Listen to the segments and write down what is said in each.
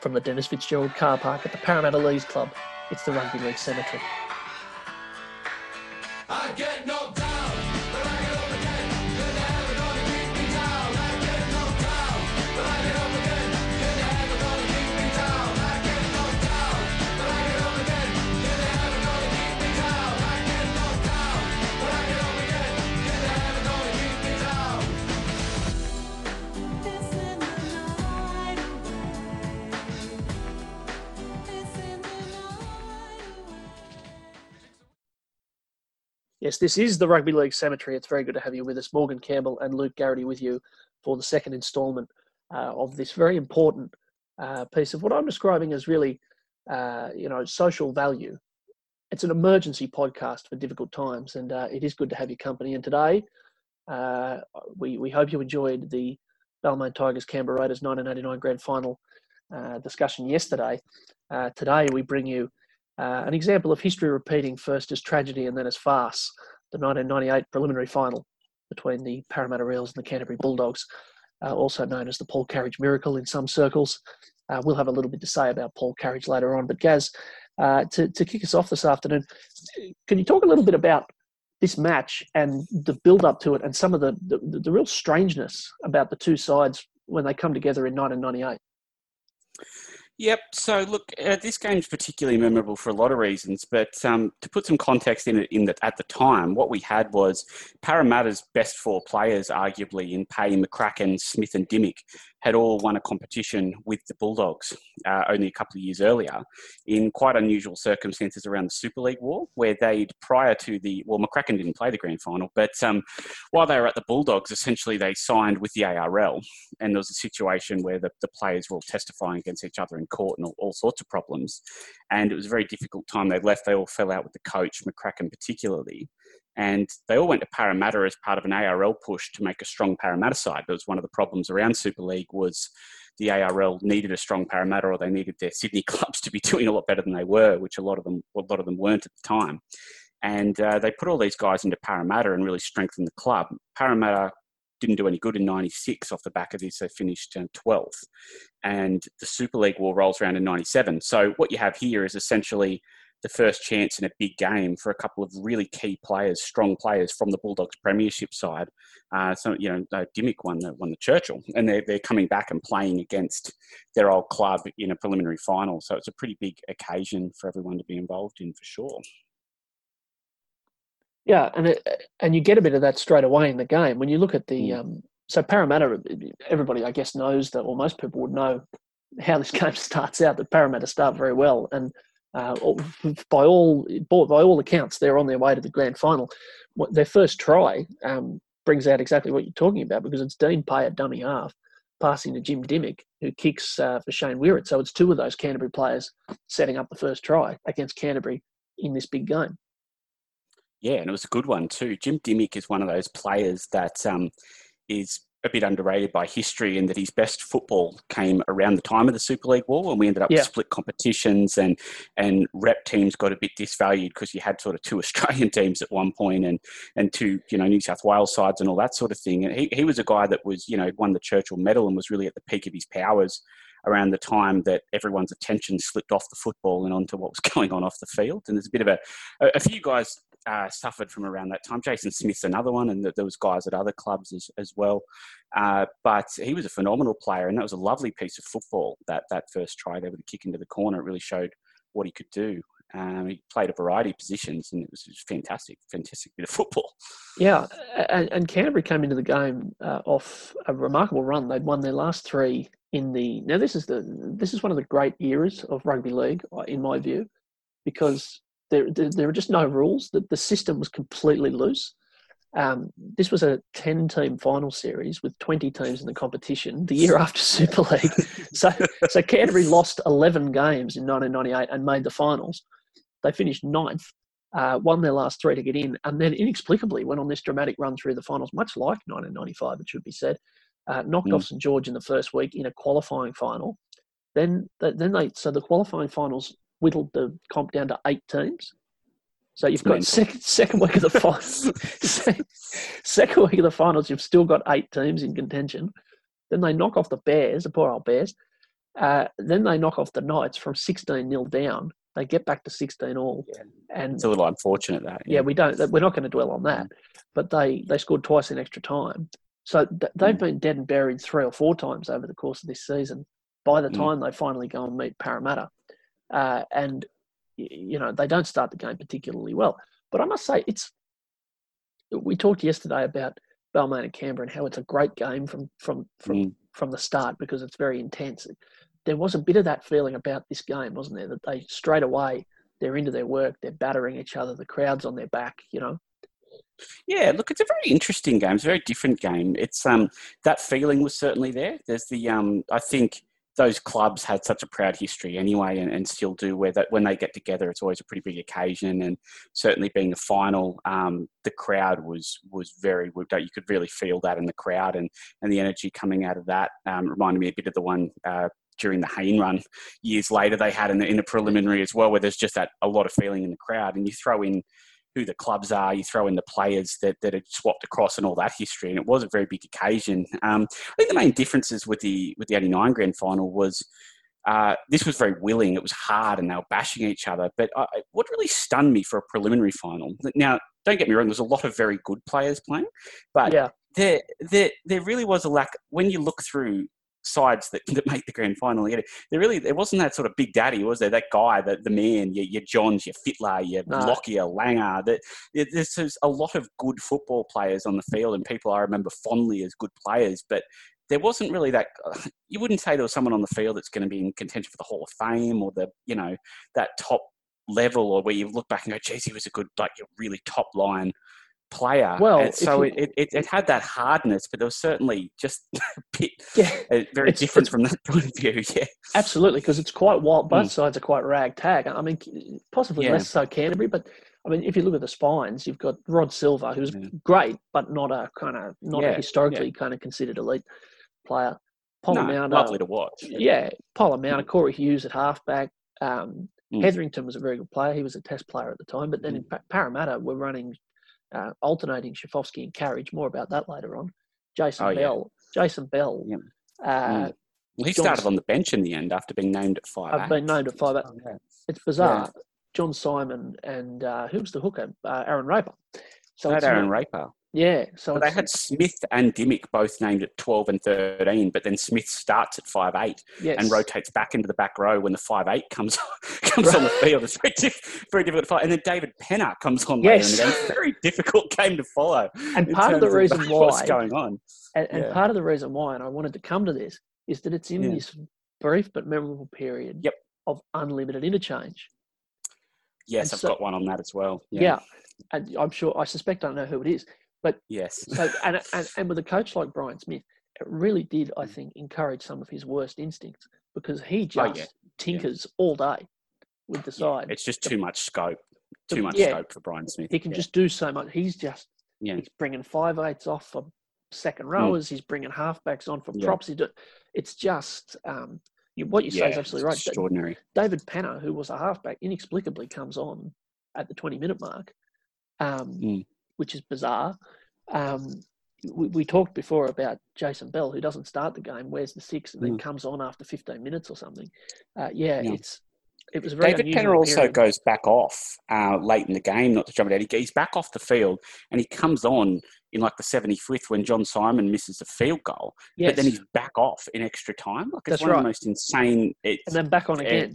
From the Dennis Fitzgerald car park at the Parramatta Leagues Club, it's the Rugby League Cemetery. Yes, this is the Rugby League Cemetery. It's very good to have you with us. Morgan Campbell and Luke Garrity with you for the second instalment uh, of this very important uh, piece of what I'm describing as really, uh, you know, social value. It's an emergency podcast for difficult times, and uh, it is good to have your company. And today, uh, we, we hope you enjoyed the Balmain Tigers Canberra Raiders 1989 Grand Final uh, discussion yesterday. Today, we bring you uh, an example of history repeating first as tragedy and then as farce, the 1998 preliminary final between the Parramatta Eels and the Canterbury Bulldogs, uh, also known as the Paul Carige Miracle in some circles. Uh, we'll have a little bit to say about Paul Carige later on. But Gaz, uh, to, to kick us off this afternoon, can you talk a little bit about this match and the build up to it and some of the, the, the real strangeness about the two sides when they come together in 1998? Yep. So look, uh, this game's particularly memorable for a lot of reasons, but um, to put some context in it, in that at the time, what we had was Parramatta's best four players, arguably in Payne, McCracken, Smith, and Dymock, had all won a competition with the Bulldogs uh, only a couple of years earlier, in quite unusual circumstances around the Super League War, where they'd prior to the well, McCracken didn't play the grand final, but um, while they were at the Bulldogs, essentially they signed with the ARL, and there was a situation where the, the players were all testifying against each other in court and all, all sorts of problems. And it was a very difficult time. They left, they all fell out with the coach, McCracken particularly. And they all went to Parramatta as part of an ARL push to make a strong Parramatta side. That was one of the problems around Super League was the ARL needed a strong Parramatta or they needed their Sydney clubs to be doing a lot better than they were, which a lot of them, a lot of them weren't at the time. And uh, they put all these guys into Parramatta and really strengthened the club. Parramatta didn't do any good in 96 off the back of this. They finished uh, 12th. And the Super League war rolls around in 97. So what you have here is essentially the first chance in a big game for a couple of really key players, strong players from the Bulldogs Premiership side. Uh, so you know, uh, Dymock won the won the Churchill, and they're they're coming back and playing against their old club in a preliminary final. So it's a pretty big occasion for everyone to be involved in for sure. Yeah, and it, and you get a bit of that straight away in the game when you look at the Mm. um, so Parramatta. Everybody, I guess, knows that, or most people would know how this game starts out. That Parramatta start very well, and uh, by all by all accounts, they're on their way to the grand final. Their first try um, brings out exactly what you're talking about because it's Dean Pay at dummy half, passing to Jim Dymock, who kicks uh, for Shane Whereat. So it's two of those Canterbury players setting up the first try against Canterbury in this big game. Yeah, and it was a good one too. Jim Dymock is one of those players that um, is a bit underrated by history in that his best football came around the time of the Super League War when we ended up Yeah. with split competitions and and rep teams got a bit disvalued because you had sort of two Australian teams at one point and and two you know New South Wales sides and all that sort of thing. And he, he was a guy that was you know won the Churchill Medal and was really at the peak of his powers around the time that everyone's attention slipped off the football and onto what was going on off the field. And there's a bit of a a, a few guys uh, suffered from around that time. Jason Smith's another one, and th- there was guys at other clubs as, as well. Uh, but he was a phenomenal player, and that was a lovely piece of football. That that first try there with the kick into the corner, it really showed what he could do. Um, he played a variety of positions, and it was just fantastic, fantastic bit of football. Yeah, and, and Canterbury came into the game uh, off a remarkable run. They'd won their last three in the. Now this is the this is one of the great eras of rugby league, uh, in my view, because there there, there are just no rules. The, the system was completely loose. Um, this was a ten-team final series with twenty teams in the competition. The year after Super League, so so Canterbury lost eleven games in 1998 and made the finals. They finished ninth uh, won their last three to get in, and then inexplicably went on this dramatic run through the finals, much like 1995, it should be said. Uh, knocked Mm. off St George in the first week in a qualifying final. Then, then they so the qualifying finals whittled the comp down to eight teams. So you've got second second week of the finals. second week of the finals, you've still got eight teams in contention. Then they knock off the Bears, the poor old Bears. Uh, then they knock off the Knights from 16 nil down. They get back to 16 all, Yeah. and It's a little unfortunate that. yeah, we don't. We're not going to dwell on that. But they they scored twice in extra time, so th- they've Mm. been dead and buried three or four times over the course of this season. By the Mm. time they finally go and meet Parramatta, uh, and you know they don't start the game particularly well. But I must say, it's we talked yesterday about Balmain and Canberra and how it's a great game from from from Mm. from the start because it's very intense. There was a bit of that feeling about this game, wasn't there? That they straight away they're into their work, they're battering each other, the crowd's on their back, you know. Yeah, look, it's a very interesting game. It's a very different game. It's um that feeling was certainly there. There's the um I think those clubs had such a proud history anyway, and, and still do. Where that when they get together, it's always a pretty big occasion. And certainly being a final, um, the crowd was was very. You could really feel that in the crowd, and and the energy coming out of that um, reminded me a bit of the one. Uh, during the Hayne run years later, they had in the, in the preliminary as well, where there's just that a lot of feeling in the crowd, and you throw in who the clubs are, you throw in the players that, that had swapped across and all that history, and it was a very big occasion. Um, I think the main differences with the with the '89 grand final was uh, this was very willing. It was hard, and they were bashing each other. But uh, what really stunned me for a preliminary final now, don't get me wrong, there's a lot of very good players playing, but yeah, there there there really was a lack when you look through sides that, that make the grand final. There really there wasn't that sort of big daddy, was there? That guy, the, the man, your, your Johns, your Fittler, your No. Lockyer, Langer. That there's, there's a lot of good football players on the field, and people I remember fondly as good players, but. There wasn't really that. You wouldn't say there was someone on the field that's going to be in contention for the Hall of Fame or the, you know, that top level, or where you look back and go, "Geez, he was a good, like, really top line player." Well, And so you- it, it, it had that hardness, but there was certainly just a bit yeah, uh, very different from that point of view. Yeah, absolutely, because it's quite wild. Both Mm. sides are quite ragtag. I mean, possibly Yeah. less so Canterbury, but I mean, if you look at the spines, you've got Rod Silva, who's Yeah. great, but not a kind of not Yeah, a historically kind of considered elite player. no, Polla-Mounter, lovely to watch. yeah, Polla-Mounter, Corey Hughes at halfback. Um, Mm. Hetherington was a very good player. He was a test player at the time, but then in Pa- Parramatta, we're running uh, alternating Schifcofske and Carige. More about that later on. Jason Oh, yeah. Bell, Jason Bell. Yeah. Uh, Mm. Well, he John- started on the bench in the end after being named at five. I've been named at five. Oh, yeah. It's bizarre. John Simon and uh, who was the hooker? Uh, Aaron Raper. So it's Aaron Raper. Yeah. So they had Smith and Dymock both named at 12 and 13, but then Smith starts at five eight yes. and rotates back into the back row when the five eight comes comes on the field. It's very, diff- very difficult to follow. And then David Penner comes on Yes. later in the game. It's a very difficult game to follow. And part of the reason what's why, going on. and, and yeah. part of the reason why, and I wanted to come to this, is that it's in Yeah. this brief but memorable period Yep. of unlimited interchange. Yes, And I've so- got one on that as well. Yeah. And I'm sure, I suspect I know who it is. But yes. So, and, and, and with a coach like Brian Smith, it really did, I Mm. think, encourage some of his worst instincts because he Oh, just yeah. tinkers all day with the Yeah, side. It's just too much scope. the- Too much yeah. scope for Brian Smith. he can yeah. just do so much. He's just Yeah. he's bringing five eights off for second rowers. He's bringing halfbacks on for Mm. Yeah. props. He do, it's just um, you, what you say is absolutely right. Extraordinary. David Penner, who was a halfback, inexplicably comes on at the 20 minute mark, um, Mm. Which is bizarre. Um, we, we talked before about Jason Bell, who doesn't start the game, wears the six, and then comes on after 15 minutes or something. Uh, yeah. Yeah. it's it was very David Penner also period. goes back off uh, late in the game, not to jump it He- He's back off the field and he comes on in like the 75th when John Simon misses the field goal. yes. But then he's back off in extra time. Like it's That's one of right. the most insane. It's, and then back on again.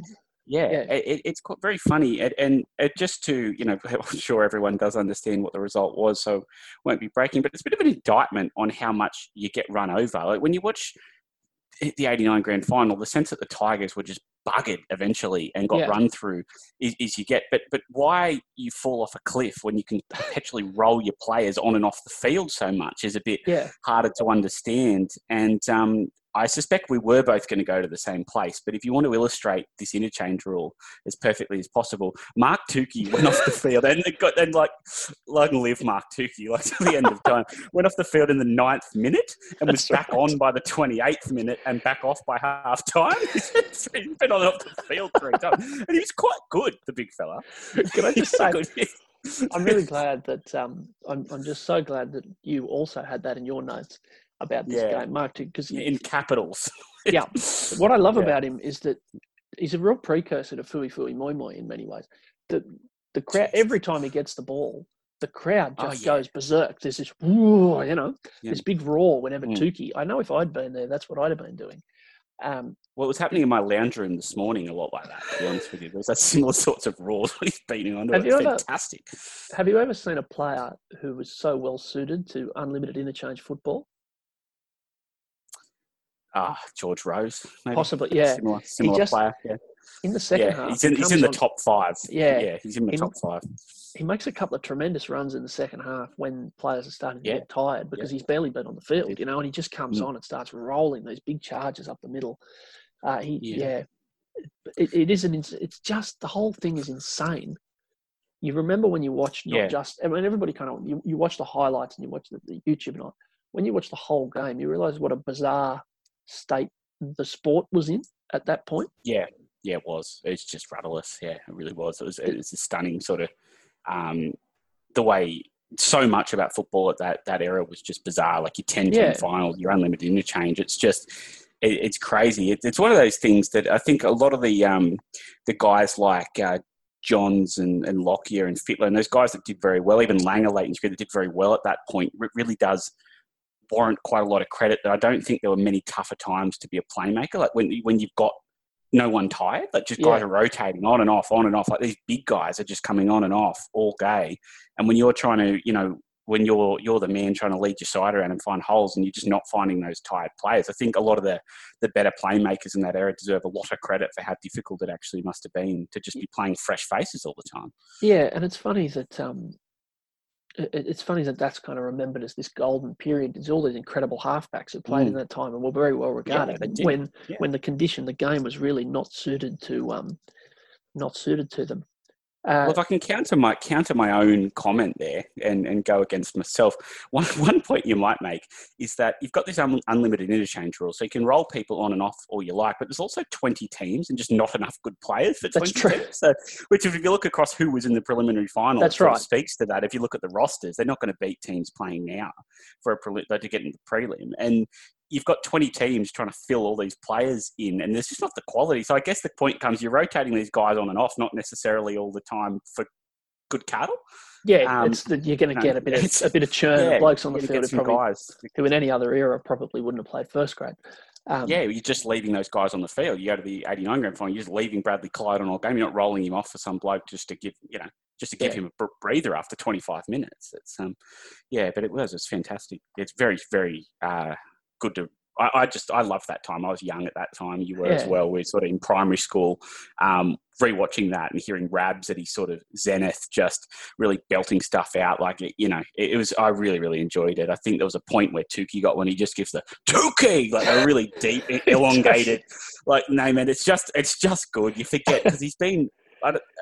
Yeah, yeah. It, it- it's quite very funny. And, and it just to, you know, I'm sure everyone does understand what the result was, so won't be breaking, but it's a bit of an indictment on how much you get run over. Like when you watch the 89 grand final, the sense that the Tigers were just buggered eventually and got Yeah. run through is, is you get, but, but why you fall off a cliff when you can perpetually roll your players on and off the field so much is a bit Yeah, harder to understand. And um, I suspect we were both going to go to the same place. But if you want to illustrate this interchange rule as perfectly as possible, Mark Tookey went off the field and got then like long live Mark Tookey, like to the end of time, went off the field in the ninth minute and was That's back on by the twenty eighth minute and back off by half time. He's been on and off the field three times, and he was quite good, the big fella. Can I just say. I'm really glad that um, I'm, I'm just so glad that you also had that in your notes about this Yeah. game, Mark, because in capitals. Yeah. what I love Yeah. about him is that he's a real precursor to Fuifui Moimoi in many ways. The the crowd every time he gets the ball, the crowd Oh, just yeah. goes berserk. There's this, "Whoa," you know, this big roar whenever Mm. Tookey. I know if I'd been there, that's what I'd have been doing. Um, Well, it was happening in my lounge room this morning a lot like that, to be honest with you. There was that similar sorts of roars when he's beating onto Have it. It's ever- fantastic. have you ever seen a player who was so well suited to unlimited interchange football? Ah, George Rose, maybe. Possibly, yeah. Similar, similar just- player. Yeah, In the second yeah. half, he's in, he he's in the on- top five. Yeah. yeah, he's in the In- top five. he makes a couple of tremendous runs in the second half when players are starting to Yeah. get tired because he's barely been on the field, you know, and he just comes Mm. on and starts rolling these big charges up the middle. Uh, he, Yeah. yeah, It, it is an. It's just the whole thing is insane. You remember when you watch not Yeah. just. I mean, everybody kind of you, you watch the highlights and you watch the, the YouTube and all. When you watch the whole game, you realize what a bizarre state the sport was in at that point. Yeah, yeah, it was. It's just rudderless. Yeah, it really was. It was. It was a stunning sort of. Um, the way so much about football at that that era was just bizarre. Like your ten team Yeah. final, your unlimited interchange. It's just. It, it's crazy. It, it's one of those things that I think a lot of the um, the guys like uh, Johns and, and Lockyer and Fittler and those guys that did very well, even Langer late in that did very well at that point, it really does warrant quite a lot of credit. That I don't think there were many tougher times to be a playmaker. Like when when you've got no one tired, like just guys Yeah. are rotating on and off, on and off. Like these big guys are just coming on and off all day. And when you're trying to, you know, when you're you're the man trying to lead your side around and find holes, and you're just not finding those tired players. I think a lot of the the better playmakers in that era deserve a lot of credit for how difficult it actually must have been to just be playing fresh faces all the time. Yeah, and it's funny that um, it's funny that that's kind of remembered as this golden period. There's all these incredible halfbacks who played in that time and were very well regarded. did. when Yeah. when the condition, the game was really not suited to um, not suited to them. Uh, Well, if I can counter my counter my own comment there and, and go against myself, one one point you might make is that you've got this un, unlimited interchange rule, so you can roll people on and off all you like, but there's also 20 teams and just not enough good players for 20 That's true. teams. So, which if you look across who was in the preliminary final, That's it sort of right. speaks to that. If you look at the rosters, they're not going to beat teams playing now for a prelim, to get into the prelim, and you've got 20 teams trying to fill all these players in, and there's just not the quality. So I guess the point comes you're rotating these guys on and off, not necessarily all the time for good cattle. yeah, um, it's the, you're going to get a bit of a bit of churn yeah, of blokes on the field who probably guys. who in any other era probably wouldn't have played first grade. Um, Yeah, you're just leaving those guys on the field. You go to the 89 grand final, you're just leaving Bradley Clyde on all game. You're not rolling him off for some bloke just to give, you know, just to give Yeah. him a breather after 25 minutes. It's um, yeah, but it was it's fantastic. It's very very uh, good to. I, I just I love that time. I was young at that time. You were as Yeah. well. We are sort of in primary school, um, rewatching that and hearing Rabs at his sort of zenith, just really belting stuff out. Like it, you know, it, it was. I really really enjoyed it. I think there was a point where Tookey got when he just gives the Tookey like a really deep, elongated like name, and it's just it's just good. You forget because he's been.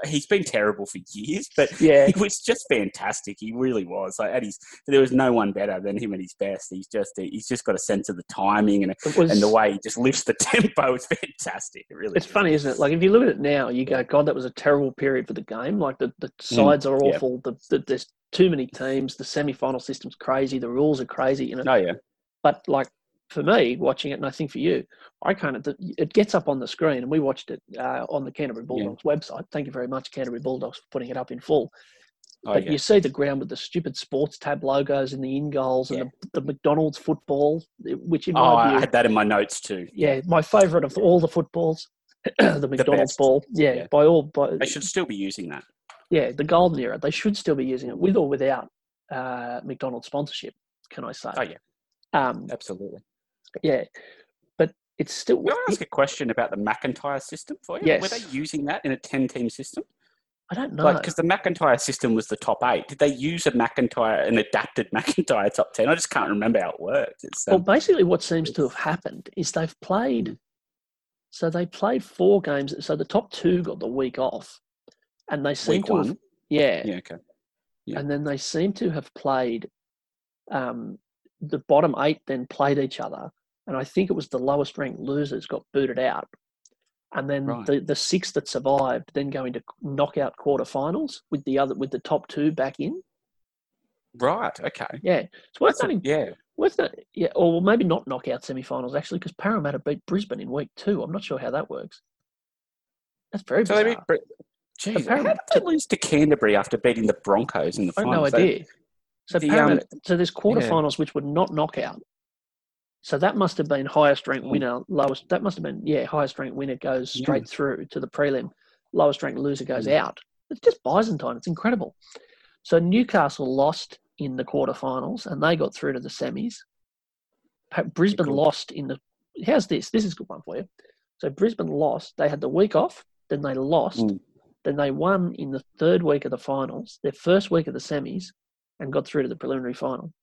He's been terrible for years, but yeah, he was just fantastic. He really was. Like at his, there was no one better than him at his best. He's just he's just got a sense of the timing and was. and the way he just lifts the tempo. It's fantastic. It really. It's is. funny, isn't it? Like if you look at it now, you go, "God, that was a terrible period for the game." Like the, the sides are Mm, yeah. awful. The, the, there's too many teams. The semi-final system's crazy. The rules are crazy. You know, Oh yeah, but like for me watching it and i think for you i kind of it gets up on the screen and we watched it uh, on the canterbury bulldogs website thank you very much canterbury bulldogs for putting it up in full oh but yeah. you see the ground with the stupid sports tab logos and the in goals and the, the mcdonald's football which in my Oh, I had that in my notes too. yeah my favorite of all the footballs the mcdonald's best. ball yeah, Yeah. by all by They should still be using that. yeah the golden era they should still be using it with or without uh mcdonald's sponsorship can i say Oh yeah, um absolutely. Yeah but it's still Will I ask a question about the McIntyre system for you? Yes. Were they using that in a ten-team system? i don't know Like, because the McIntyre system was the top eight. Did they use a McIntyre, an adapted McIntyre top ten? I just can't remember how it worked. It's Well, um, basically, what seems to have happened is they've played. So they played four games. So the top two got the week off, and they seem week to have, yeah, Yeah, okay. yeah. and then they seem to have played. Um, the bottom eight then played each other, and I think it was the lowest ranked losers got booted out, and then Right. the the six that survived then go into knockout quarterfinals with the other with the top two back in. Right. Okay. Yeah, it's worth That's a- noting. yeah. Worth that? Yeah, or maybe not knockout semi-finals actually, because Parramatta beat Brisbane in week two. I'm not sure how that works. That's very So bizarre. they beat. Jeez, how did they lose to Canterbury after beating the Broncos in the I have finals? no idea. So the, um, so there's quarterfinals which were not knockout. So that must have been highest ranked Mm. winner, lowest. That must have been yeah, highest ranked winner goes Yeah. straight through to the prelim. Lowest ranked loser goes Mm. out. It's just Byzantine. It's incredible. So Newcastle lost in the quarterfinals and they got through to the semis. Brisbane Cool. lost in the. How's this? This is a good one for you. So Brisbane lost. They had the week off. Then they lost. Mm. Then they won in the third week of the finals, their first week of the semis, and got through to the preliminary final.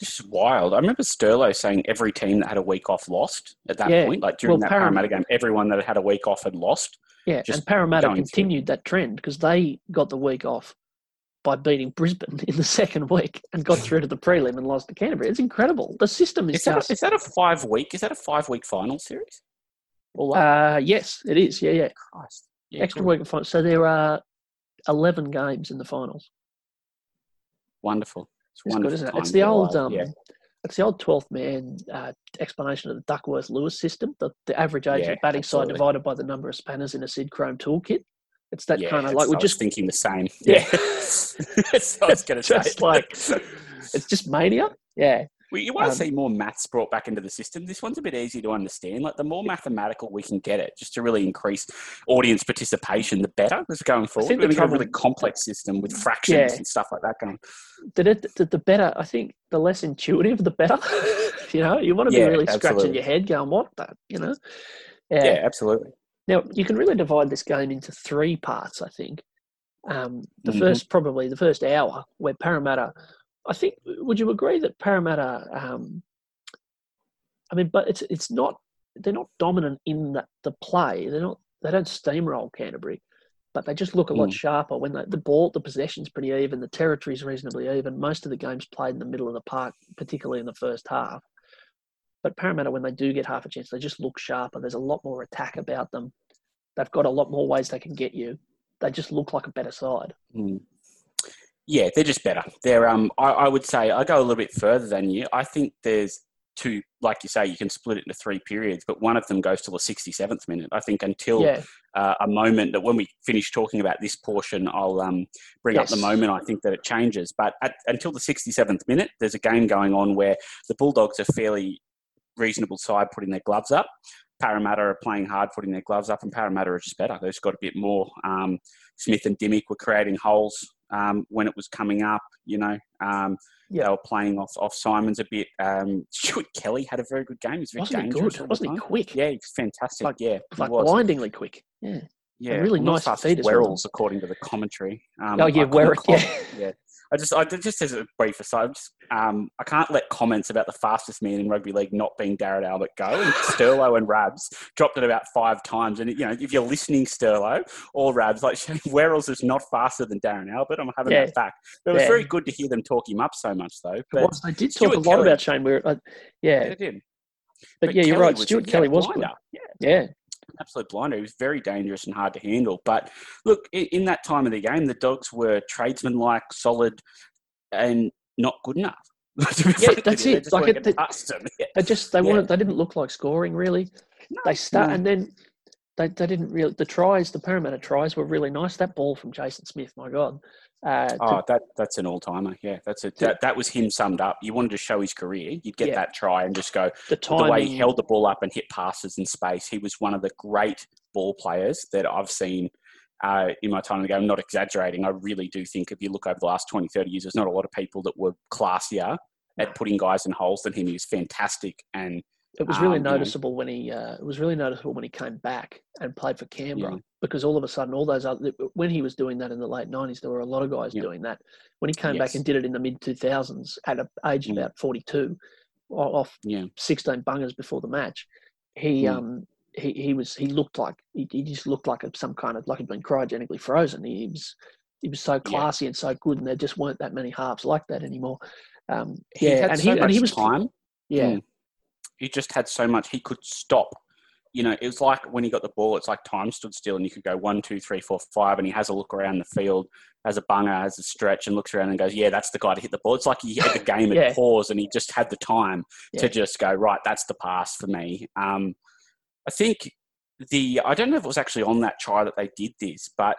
This is wild. I remember Sterlo saying every team that had a week off lost at that Yeah. point. Like during Well, that Param- Parramatta game, everyone that had a week off had lost. Yeah, Just and Parramatta going through. continued that trend because they got the week off by beating Brisbane in the second week and got through to the prelim and lost to Canterbury. It's incredible. The system is, Is that, just. a, is that a five week? Is that a five week final series? Or uh, yes, it is. Yeah, yeah. Christ. Yeah, Extra cool. week of finals. So there are 11 games in the finals. Wonderful. It's, good, isn't it? It's the old, um, yeah. it's the old 12th man uh, explanation of the Duckworth Lewis system. The, the average age Yeah, of batting absolutely. side divided by the number of spanners in a Sidchrome toolkit. It's that Yeah, kind of like we I was just thinking the same. Yeah. What I was going to say. Just like- it's just mania. Yeah, Well, you want to Um, see more maths brought back into the system. This one's a bit easier to understand. Like the more mathematical we can get it, just to really increase audience participation, the better. That's going forward. think We're the going to have a really complex system with fractions Yeah. and stuff like that going. the, the, the, better. I think the less intuitive, the better. you know, you want to Yeah, be really scratching your head, going, "What the?" You know. Yeah, absolutely. Now you can really divide this game into three parts. I think um, the Mhm. first, probably the first hour, where Parramatta. I think. Would you agree that Parramatta? Um, I mean, but it's it's not. They're not dominant in the, the play. They're not. They don't steamroll Canterbury, but they just look a lot Mm. sharper when they, the ball, the possession's pretty even, the territory's reasonably even. Most of the games played in the middle of the park, particularly in the first half. But Parramatta, when they do get half a chance, they just look sharper. There's a lot more attack about them. They've got a lot more ways they can get you. They just look like a better side. Mm. Yeah, they're just better. They're um, I, I would say I go a little bit further than you. I think there's two, like you say, you can split it into three periods, but one of them goes till the 67th minute. I think until Yeah, uh, a moment that when we finish talking about this portion, I'll um, bring up the moment I think that it changes. But at, until the 67th minute, there's a game going on where the Bulldogs are fairly reasonable side putting their gloves up. Parramatta are playing hard, putting their gloves up, and Parramatta are just better. They've just got a bit more. Um, Smith and Dymock were creating holes um, when it was coming up. You know, um, Yeah. they were playing off off Simons a bit. Um, Stuart Kelly had a very good game. He was very wasn't he dangerous. good? Wasn't he quick? Yeah, he was fantastic. Like- yeah, he like was. blindingly quick. Yeah. Yeah, really nice feet as as well. Werrells, according to the commentary. Um, Oh, yeah, couldn't Werrell, yeah. yeah. I just, I just as a brief aside, just, um, I can't let comments about the fastest man in rugby league not being Darren Albert go. And Sterlo and Rabs dropped it about five times. And you know, if you're listening, Sterlo or Rabs, like Shane Werrells is not faster than Darren Albert. I'm having Yeah. that back. But it was Yeah. very good to hear them talk him up so much, though. But they did talk a lot Kelly- about Shane Weir. Uh, yeah, they did. but, yeah, you're right. Stuart Kelly was good. blinder. Yeah, Yeah, absolute blinder. He was very dangerous and hard to handle. But look, in, in that time of the game, the dogs were tradesman-like, solid, and not good enough. Yeah, that's they it. Like it- them. Yeah. they just they Yeah. wanted. They didn't look like scoring really. they start no. and then they, they didn't really. The tries, the Parramatta tries, were really nice. That ball from Jason Smith, my God. Uh, to- Oh, that that's an all timer. Yeah, that's it. That, that was him summed up. You wanted to show his career, you'd get Yeah. that try and just go the the way he held the ball up and hit passes in space. He was one of the great ball players that I've seen uh, in my time in the game. I'm not exaggerating. I really do think if you look over the last 20, 30 years, there's not a lot of people that were classier at putting guys in holes than him. He was fantastic. And It was really um, noticeable when he. Uh, it was really noticeable when he came back and played for Canberra Yeah. because all of a sudden, all those other when he was doing that in the late nineties, there were a lot of guys Yeah. doing that. When he came back and did it in the mid two thousands at an age of about forty two, off yeah, sixteen bungers before the match, he um he, he was he looked like he, he just looked like some kind of like he'd been cryogenically frozen. He was he was so classy and so good, and there just weren't that many halves like that anymore. Um, yeah, and so he and he was time. yeah. Mm. He just had so much. He could stop you know, it was like when he got the ball, it's like time stood still, and you could go one, two, three, four, five, and he has a look around the field, has a bunger, has a stretch, and looks around and goes, "Yeah, that's the guy to hit the ball." It's like he had the game had Yeah. paused, and he just had the time Yeah. to just go, "Right, that's the pass for me." Um, I think the I don't know if it was actually on that try that they did this, but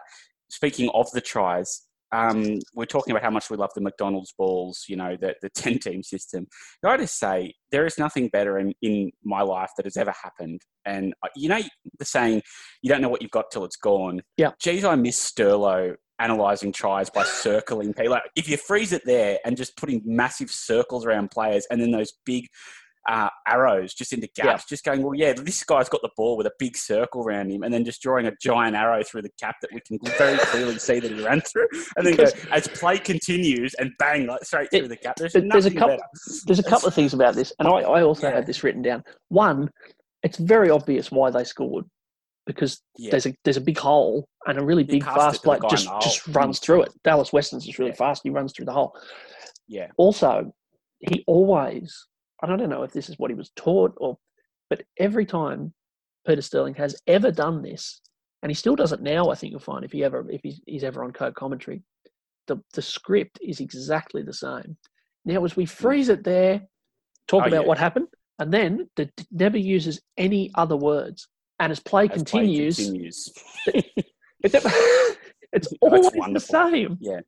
speaking of the tries, um, we're talking about how much we love the McDonald's balls, you know, the, the 10 team system. Can I just say, there is nothing better in, in my life that has ever happened. And, uh, you know, the saying, you don't know what you've got till it's gone. Yeah. Geez, I miss Sterlo analysing tries by circling people. Like, if you freeze it there and just putting massive circles around players and then those big uh, arrows just into gaps, Yeah. just going, well, yeah, this guy's got the ball with a big circle around him, and then just drawing a giant arrow through the cap that we can very clearly see that he ran through, and then go, as play continues and bang, like straight It- through the gap. There's, there's a couple- better. There's a couple of things about this, and I, I also Yeah. had this written down. One, it's very obvious why they scored because Yeah. there's a there's a big hole and a really big fast player just just runs through it. Dallas Weston's just really Yeah. fast. He runs through the hole. Yeah. Also, he always I don't know if this is what he was taught or, but every time Peter Sterling has ever done this, and he still does it now. I think you'll find if he ever if he's, he's ever on co-commentary, the the script is exactly the same. Now, as we hmm. freeze it there, talk Oh, about yeah. what happened, and then the, never uses any other words. And as play As play continues, continues. it's oh, That's always the same. same.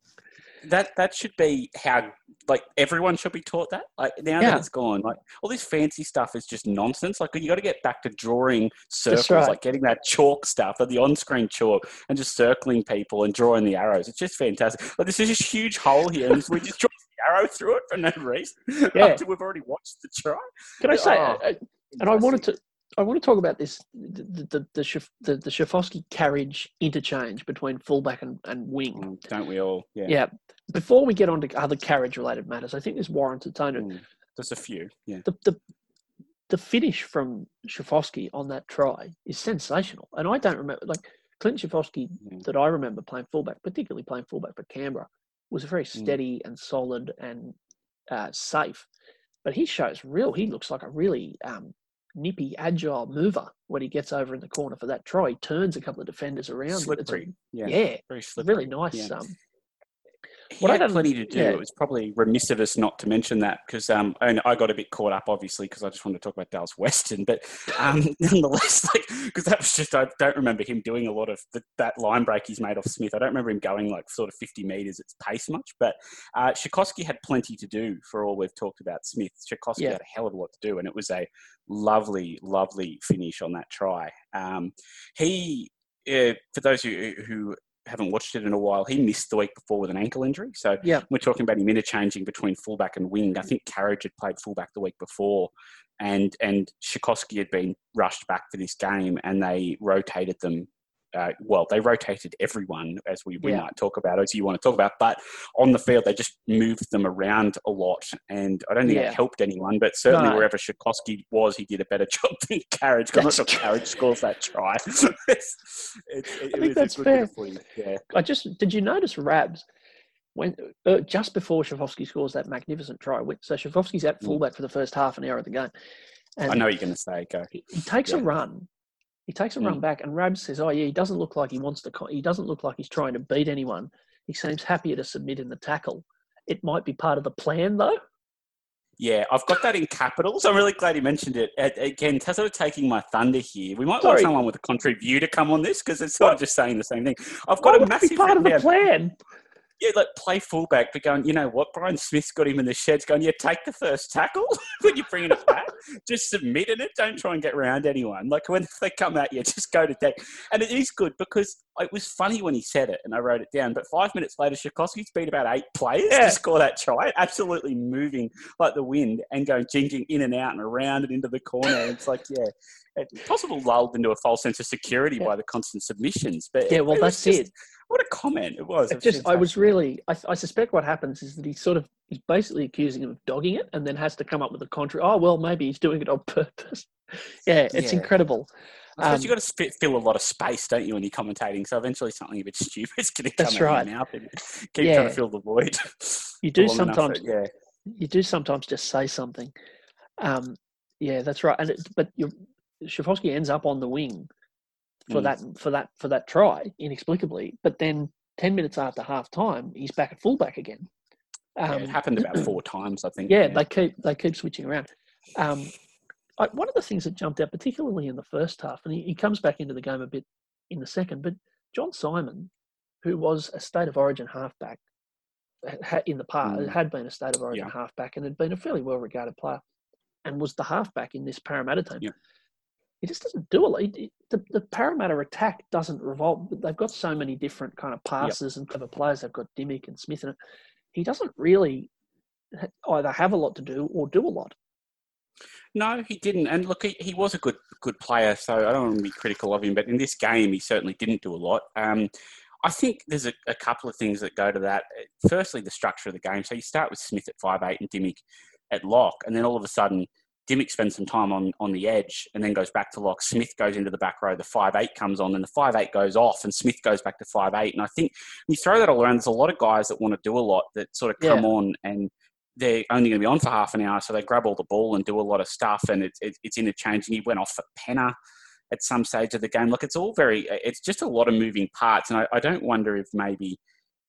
That that should be how like everyone should be taught that. Like now Yeah. that it's gone, like all this fancy stuff is just nonsense. Like you got to get back to drawing circles, right. like getting that chalk stuff, or the on-screen chalk, and just circling people and drawing the arrows. It's just fantastic. Like this is a huge hole here, and we just draw the arrow through it for no reason. Yeah. After we've already watched the try. Can I say? Oh, uh, and I wanted to. I want to talk about this the the the, the, the Schifcofske Carige interchange between fullback and, and wing. Mm, don't we all? Yeah. Yeah. Before we get on to other Carige related matters, I think this warrants its own. Mm, There's a few. Yeah. The, the the finish from Schifcofske on that try is sensational, and I don't remember like Clint Schifcofske Yeah. that I remember playing fullback, particularly playing fullback for Canberra, was a very steady and solid and uh, safe. But he shows real. He looks like a really um, nippy, agile mover when he gets over in the corner for that try. He turns a couple of defenders around. It's a- Yeah. yeah, Very slippery. really nice. Yeah. Um, What I had don't- plenty to do. yeah. It was probably remiss of us not to mention that because um, and I got a bit caught up, obviously, because I just wanted to talk about Dallas Weston. But um, nonetheless, like because that was just I don't remember him doing a lot of the, that line break he's made off Smith. I don't remember him going like sort of 50 meters at pace much. But uh, Schifcofske had plenty to do for all we've talked about Smith. Schifcofske Yeah. had a hell of a lot to do, and it was a lovely, lovely finish on that try. Um, he, uh, for those who, who haven't watched it in a while, he missed the week before with an ankle injury. So Yeah. we're talking about him interchanging between fullback and wing. I think Carige had played fullback the week before, and and Schifcofske had been rushed back for this game, and they rotated them. Uh, well, they rotated everyone, as we, we Yeah. might talk about, as you want to talk about. But on the field, they just moved them around a lot, and I don't think Yeah. it helped anyone. But certainly, No. wherever Schifcofske was, he did a better job than Carige. I'm not Carige scores that try. it's, it, it, I think that's fair. Yeah. I just did you notice Rabs when uh, just before Schifcofske scores that magnificent try? So Schifcofske's at Mm. fullback for the first half an hour of the game, and I know what you're going to say. Go. he, he takes a run. He takes a run Mm. back, and Rabs says, "Oh yeah, he doesn't look like he wants to. He doesn't look like he's trying to beat anyone. He seems happier to submit in the tackle. It might be part of the plan, though." Yeah, I've got that in capitals. I'm really glad you mentioned it. Again, of taking my thunder here. We might Sorry. want someone with a contrary view to come on this because it's sort of just saying the same thing. I've Why got a would be massive part of the plan? Yeah, like play fullback, but going, you know what? Brian Smith's got him in the sheds going, yeah, take the first tackle when you're bringing it back. just submit in it. Don't try and get around anyone. Like when they come at you, just go to deck. And it is good because it was funny when he said it and I wrote it down. But five minutes later, Schifcofske's beat about eight players Yeah. to score that try. Absolutely moving like the wind and going jinging in and out and around and into the corner. It's like, yeah, it's possible lulled into a false sense of security Yeah. by the constant submissions. But Yeah, well, was that's just- it. What a comment it was. It It was just, I was really, I, I suspect what happens is that he sort of, he's basically accusing him of dogging it and then has to come up with a contrary. Oh, well, maybe he's doing it on purpose. yeah, it's Yeah. incredible. I Um, you've got to spit, fill a lot of space, don't you, when you're commentating? So eventually something a bit stupid is going to come out right. of your mouth and keep Yeah. trying to fill the void. You do sometimes, that- yeah. you do sometimes just say something. Um, yeah, that's right. And it, but Schifcofske ends up on the wing for Mm. that for that for that try inexplicably. But then ten minutes after half time, he's back at fullback again. Yeah, Um, it happened about four times, I think. yeah, they keep they keep switching around. Um, I, one of the things that jumped out, particularly in the first half, and he, he comes back into the game a bit in the second, but John Simon, who was a state of origin halfback ha- ha- in the past, Mm. had been a state of origin Yeah. halfback and had been a fairly well regarded player, and was the halfback in this Parramatta team. Yeah. He just doesn't do it. He- he- The, the Parramatta attack doesn't revolve. They've got so many different kind of passes and clever players. They've got Dymock and Smith in it. He doesn't really either have a lot to do or do a lot. No, he didn't. And look, he, he was a good good player, so I don't want to be critical of him. But in this game, he certainly didn't do a lot. Um, I think there's a, a couple of things that go to that. Firstly, the structure of the game. So you start with Smith at five eight and Dymock at lock, and then all of a sudden, Dymock spends some time on, on the edge and then goes back to lock. Smith goes into the back row. The five eight comes on, and the five eight goes off, and Smith goes back to five eight. And I think when you throw that all around, there's a lot of guys that want to do a lot that sort of come Yeah. on and they're only going to be on for half an hour, so they grab all the ball and do a lot of stuff, and it's it's, it's interchanging. He went off for Penner at some stage of the game. Look, it's all very, it's just a lot of moving parts, and I, I don't wonder if maybe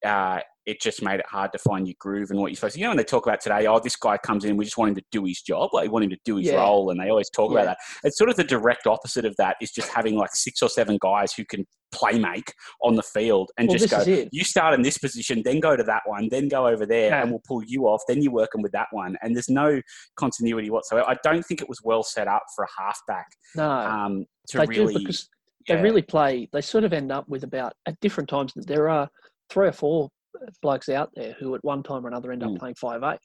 uh, it just made it hard to find your groove and what you're supposed to. You know, when they talk about today, oh, this guy comes in, we just want him to do his job, like we want him to do his Yeah. role, and they always talk Yeah. about that. It's sort of the direct opposite of that is just having like six or seven guys who can play make on the field and Well, just go, you start in this position, then go to that one, then go over there, Yeah. and we'll pull you off. Then you're working with that one, and there's no continuity whatsoever. I don't think it was well set up for a halfback No, um, to they really. do because they really play. They sort of end up with about at different times. That there are three or four blokes out there who at one time or another end up Mm. playing five eight,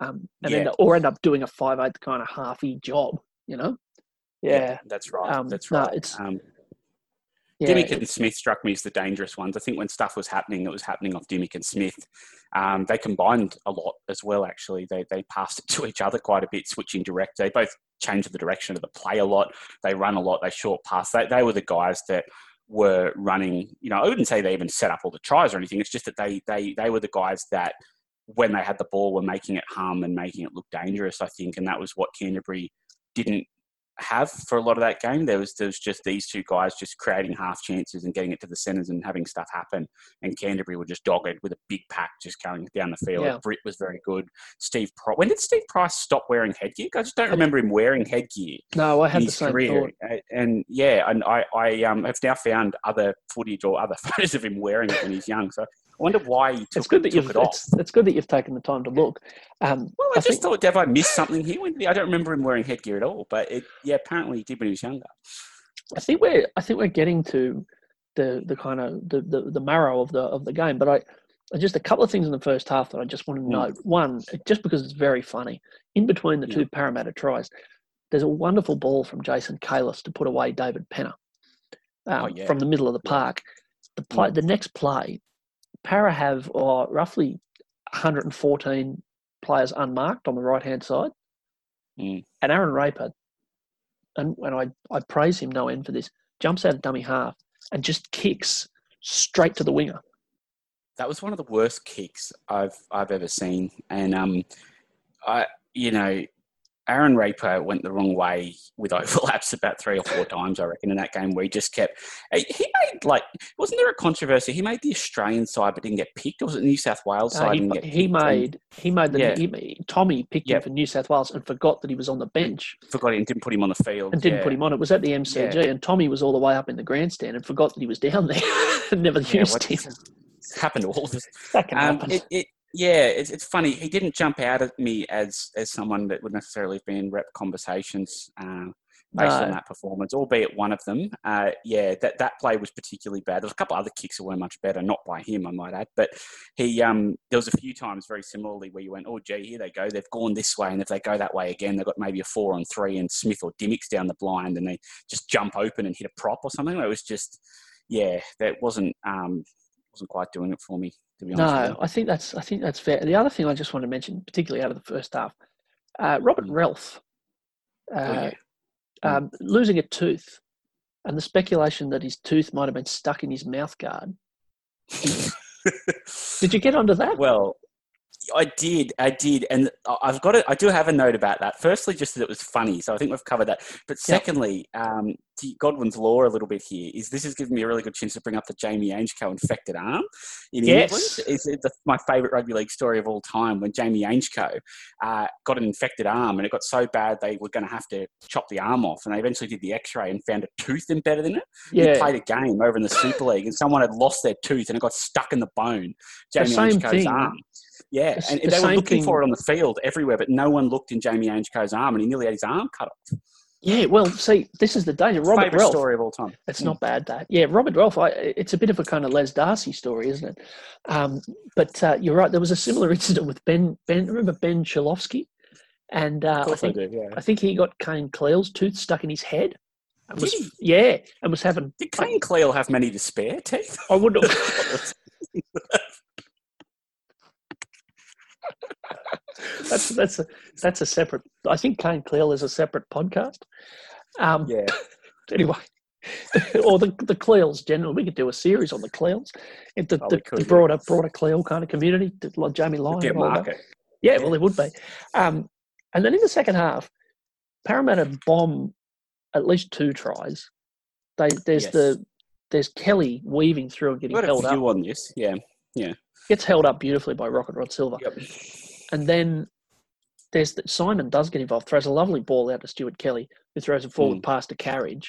um, and Yeah. end up, or end up doing a five eight kind of halfy job. You know, yeah, that's right. Um, that's no, right. it's- um, yeah. Dymock and Smith struck me as the dangerous ones. I think when stuff was happening, it was happening off Dymock and Smith. Um, they combined a lot as well, actually. They, they passed it to each other quite a bit, switching direct. They both changed the direction of the play a lot. They run a lot. They short pass. They, they were the guys that were running, you know, I wouldn't say they even set up all the tries or anything. It's just that they, they, they were the guys that when they had the ball were making it hum and making it look dangerous, I think. And that was what Canterbury didn't have for a lot of that game. There was there was just these two guys just creating half chances and getting it to the centres and having stuff happen. And Canterbury were just dogged with a big pack just going down the field. Yeah. Britt was very good. Steve Price. When did Steve Price stop wearing headgear? I just don't remember him wearing headgear no, I had the same career. thought. And yeah, and I I um, have now found other footage or other photos of him wearing it when he's young. So I wonder why he took, It's good that you've it off. it's, it's good that you've taken the time to look. Um, Well, I, I just think- thought, have I missed something here? When did he- I don't remember him wearing headgear at all, but it, yeah, apparently he did when he was younger. I think we're I think we're getting to the the kind of the, the, the marrow of the of the game. But I just a couple of things in the first half that I just want to Mm. note. One, just because it's very funny, in between the Yeah. two Parramatta tries, there's a wonderful ball from Jason Kalis to put away David Penner um, Oh, yeah. from the middle of the park. The play, Mm. the next play, Para have uh, roughly 114 players unmarked on the right hand side, Mm. and Aaron Raper, and when I, I praise him no end for this, jumps out of dummy half and just kicks straight to the winger. That was one of the worst kicks I've I've ever seen, and um, I you know, Aaron Raper went the wrong way with overlaps about three or four times, I reckon, in that game where he just kept. He he made like, wasn't there a controversy? He made the Australian side but didn't get picked, or was it the New South Wales Uh, side? he, didn't get he made he made the Yeah. he, Tommy picked him for New South Wales and forgot that he was on the bench forgot and didn't put him on the field and didn't yeah. put him on. It was at the MCG and Tommy was all the way up in the grandstand and forgot that he was down there and never Yeah, used him. It's happened to all of us. That can Um, happen. it, it, yeah, it's, it's funny. He didn't jump out at me as as someone that would necessarily have been rep conversations uh, based on that performance, albeit one of them. Uh, yeah, that, that play was particularly bad. There was a couple other kicks that were much better, not by him, I might add. But he, um, there was a few times very similarly where you went, oh, gee, here they go. They've gone this way. And if they go that way again, they've got maybe a four on three and Smith or Dymock's down the blind and they just jump open and hit a prop or something. It was just, yeah, that wasn't, um, wasn't quite doing it for me, to be honest. No, I think that's I think that's fair. The other thing I just want to mention, particularly out of the first half, uh, Robert Mm. Relf uh. Oh, yeah. Mm. um, losing a tooth, and the speculation that his tooth might have been stuck in his mouth guard. Did you get onto that? Well, I did, I did, and I- I've got it. I do have a note about that. Firstly, just that it was funny, so I think we've covered that. But secondly, um, to Godwin's law a little bit here is this has given me a really good chance to bring up the Jamie Ainscough infected arm in Yes. England. It's, it's my favourite rugby league story of all time when Jamie Ainscough uh, got an infected arm and it got so bad they were going to have to chop the arm off, and they eventually did the X-ray and found a tooth embedded in it. He Yeah, played a game over in the Super League, and someone had lost their tooth and it got stuck in the bone. The Jamie same Ainscough's thing. arm. Yeah, The- and the they were looking thing- for it on the field everywhere, but no one looked in Jamie Ainscough's arm, and he nearly had his arm cut off. yeah. Well, see, this is the danger. Robert Favorite Relf. story of all time. It's not bad, that. Yeah, Robert Relf, I, it's a bit of a kind of Les Darcy story, isn't it? Um, but uh, you're right. There was a similar incident with Ben. Ben, remember Ben Chalofsky? And uh, I course I think do. Yeah. I think he got Kane Cleal's tooth stuck in his head. And was, Did he? Yeah, and was having. Did Kane Cleal have many to spare teeth? I wouldn't. that's that's a that's a separate. I think Kane Cleal is a separate podcast. Um, yeah. anyway, or the the Cleals generally. We could do a series on the Cleals. It, the, Oh, the, could, the yeah. broader broader Cleal kind of community, like Jamie Lyon. Get and all that. market. Yeah, well, it would be. Um, and then in the second half, Parramatta bomb at least two tries. They there's Yes. the there's Kelly weaving through and getting held up. on this. Yeah. Gets held up beautifully by Rocket Rod Silva. Yep. And then there's the, Simon does get involved, throws a lovely ball out to Stuart Kelly, who throws it forward past a Carige.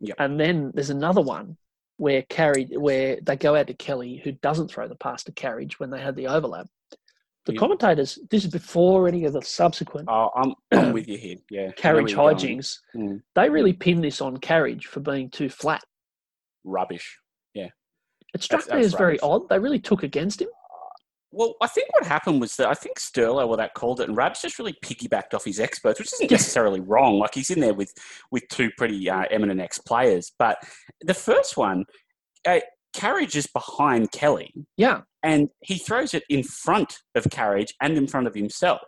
Yep. And then there's another one where carried where they go out to Kelly, who doesn't throw the pass to Carige when they had the overlap. The Yep. commentators, this is before any of the subsequent Oh, I'm, I'm with you here. Yeah. Carige where you're going. hijinks. Mm. They really pin this on Carige for being too flat. Rubbish. It struck That's- me that's as very odd. They really took against him. Well, I think what happened was that I think Sterlo or that called it, and Rabs just really piggybacked off his experts, which isn't necessarily wrong. Like he's in there with with two pretty uh, eminent ex players, but the first one, uh, Carige is behind Kelly, Yeah. and he throws it in front of Carige and in front of himself.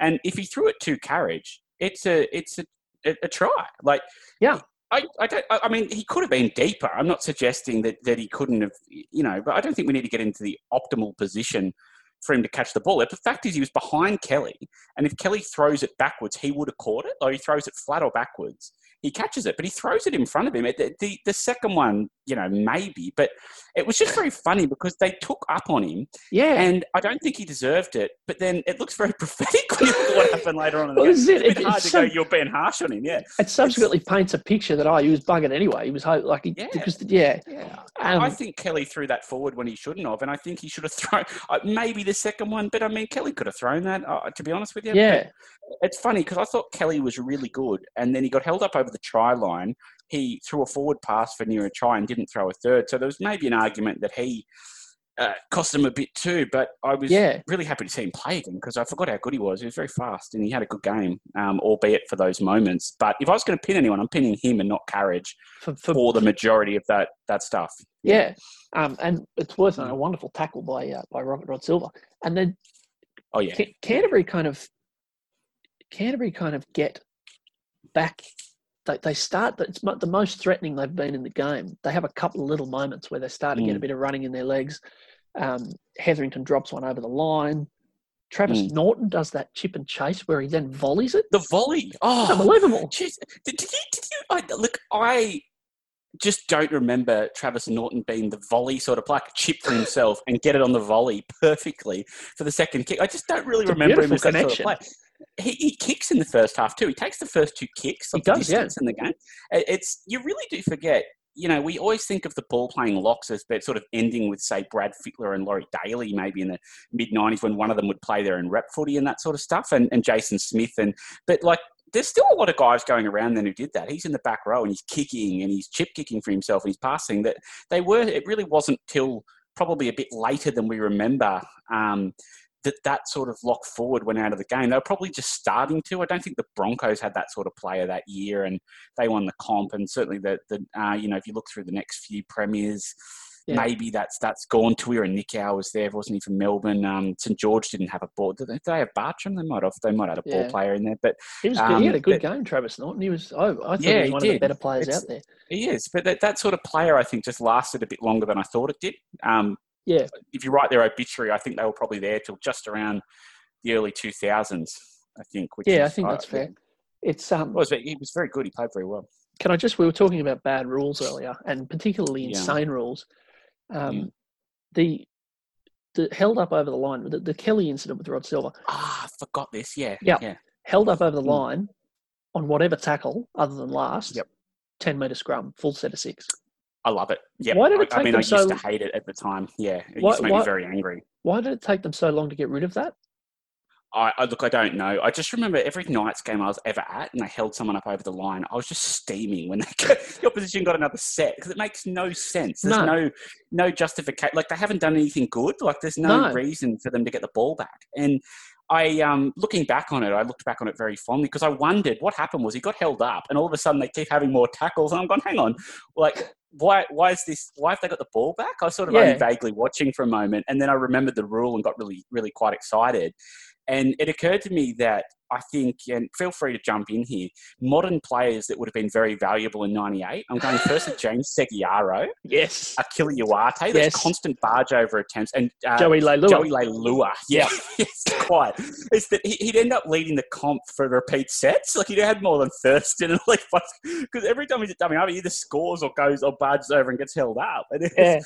And if he threw it to Carige, it's a it's a, a, a try. Like Yeah. I, I don't. I mean, he could have been deeper. I'm not suggesting that, that he couldn't have, you know, but I don't think we need to get into the optimal position for him to catch the ball. The fact is, he was behind Kelly, and if Kelly throws it backwards, he would have caught it. Or he throws it flat or backwards, he catches it, but he throws it in front of him. The, the, the second one, you know, maybe, but it was just very funny because they took up on him, Yeah. and I don't think he deserved it. But then it looks very prophetic when you look at what happened later on in the Well, it. It's a bit It- hard it's to so- go. You're being harsh on him, yeah. It subsequently paints a picture that oh, he was bugging anyway. He was like he, Yeah. because yeah, Yeah, um, I think Kelly threw that forward when he shouldn't have, and I think he should have thrown uh, maybe the second one. But I mean, Kelly could have thrown that. Uh, to be honest with you, yeah, But it's funny because I thought Kelly was really good, and then he got held up over the try line. He threw a forward pass for near a try and didn't throw a third. So there was maybe an argument that he uh, cost him a bit too. But I was Yeah. really happy to see him play again because I forgot how good he was. He was very fast and he had a good game, um, albeit for those moments. But if I was going to pin anyone, I'm pinning him and not Carige for, for for the majority of that that stuff. yeah, um, and it's worth a wonderful tackle by uh, by Rocket Rod Silva, and then Oh yeah, Ca- Canterbury kind of Canterbury kind of get back. They, they start. It's the most threatening they've been in the game. They have a couple of little moments where they start to get a Mm. bit of running in their legs. Um, Hetherington drops one over the line. Travis Mm. Norton does that chip and chase where he then volleys it. the volley. It's Oh, unbelievable. Jeez, did, did you? Did you I, look, I just don't remember Travis Norton being the volley sort of player, chip for himself and get it on the volley perfectly for the second kick. I just don't really It's remember him as that sort of player. He, he kicks in the first half too. He takes the first two kicks He does, yeah. distance in the game. It's you really do forget. You know, we always think of the ball playing locks as but sort of ending with, say, Brad Fittler and Laurie Daley, maybe in the mid '90s when one of them would play there in rep footy and that sort of stuff, and, and Jason Smith and but like there's still a lot of guys going around then who did that. He's in the back row and he's kicking and he's chip kicking for himself and he's passing. That they were. It really wasn't till probably a bit later than we remember um, that that sort of lock forward went out of the game. They were probably just starting to. I don't think the Broncos had that sort of player that year, and they won the comp. And certainly the the uh, you know if you look through the next few premiers. Yeah. Maybe that's that's gone. Tawera Nikau was there, wasn't he, from Melbourne? Um, St George didn't have a ball. Did they, did they have Bartram? They might have. They might have had a ball player in there, but He was good. he had a Um, good but- game, Travis Norton. He was. Oh, I thought Yeah, he was he one of the did. better players It's- out there. He is, but that, that sort of player, I think, just lasted a bit longer than I thought it did. Um, Yeah. if you write their obituary, I think they were probably there till just around the early 2000s. I think. Which Yeah, I think that's fair. It's um. It was, he was very good. He played very well. Can I just? We were talking about bad rules earlier, and particularly Yeah. insane rules. Um, Yeah. the the held up over the line. The, the Kelly incident with Rod Silva Ah, I forgot this. Yeah. Yeah. Yeah. held up over the Mm. line on whatever tackle other than last. Yep. Ten meter scrum, full set of six. I love it. Yeah. Why did it I, I mean, them I used so- to hate it at the time. Yeah. It Why- used to make why- me very angry. Why did it take them so long to get rid of that? I, I look, I don't know. I just remember every Knights game I was ever at, and they held someone up over the line. I was just steaming when they the opposition got another set because it makes no sense. There's No. no no, justification. Like they haven't done anything good. Like there's no, No. reason for them to get the ball back. And I, um, looking back on it, I looked back on it very fondly because I wondered what happened was he got held up, and all of a sudden they keep having more tackles, and I'm going, hang on, like. Why, why is this? Why have they got the ball back? I was sort of Yeah. only vaguely watching for a moment, and then I remembered the rule and got really, really quite excited. And it occurred to me that I think, and feel free to jump in here, modern players that would have been very valuable in '98. I'm going first with James Segeyaro, Yes. Akuila Uate, Yes. constant barge over attempts, and uh, Joey Leilua. Joey Leilua. Yeah, yes, quite. It's that he- he'd end up leading the comp for repeat sets. Like he'd had more than Thurston and like because every time he's at dummy, he either scores or goes or barges over and gets held up. And it's, Yeah.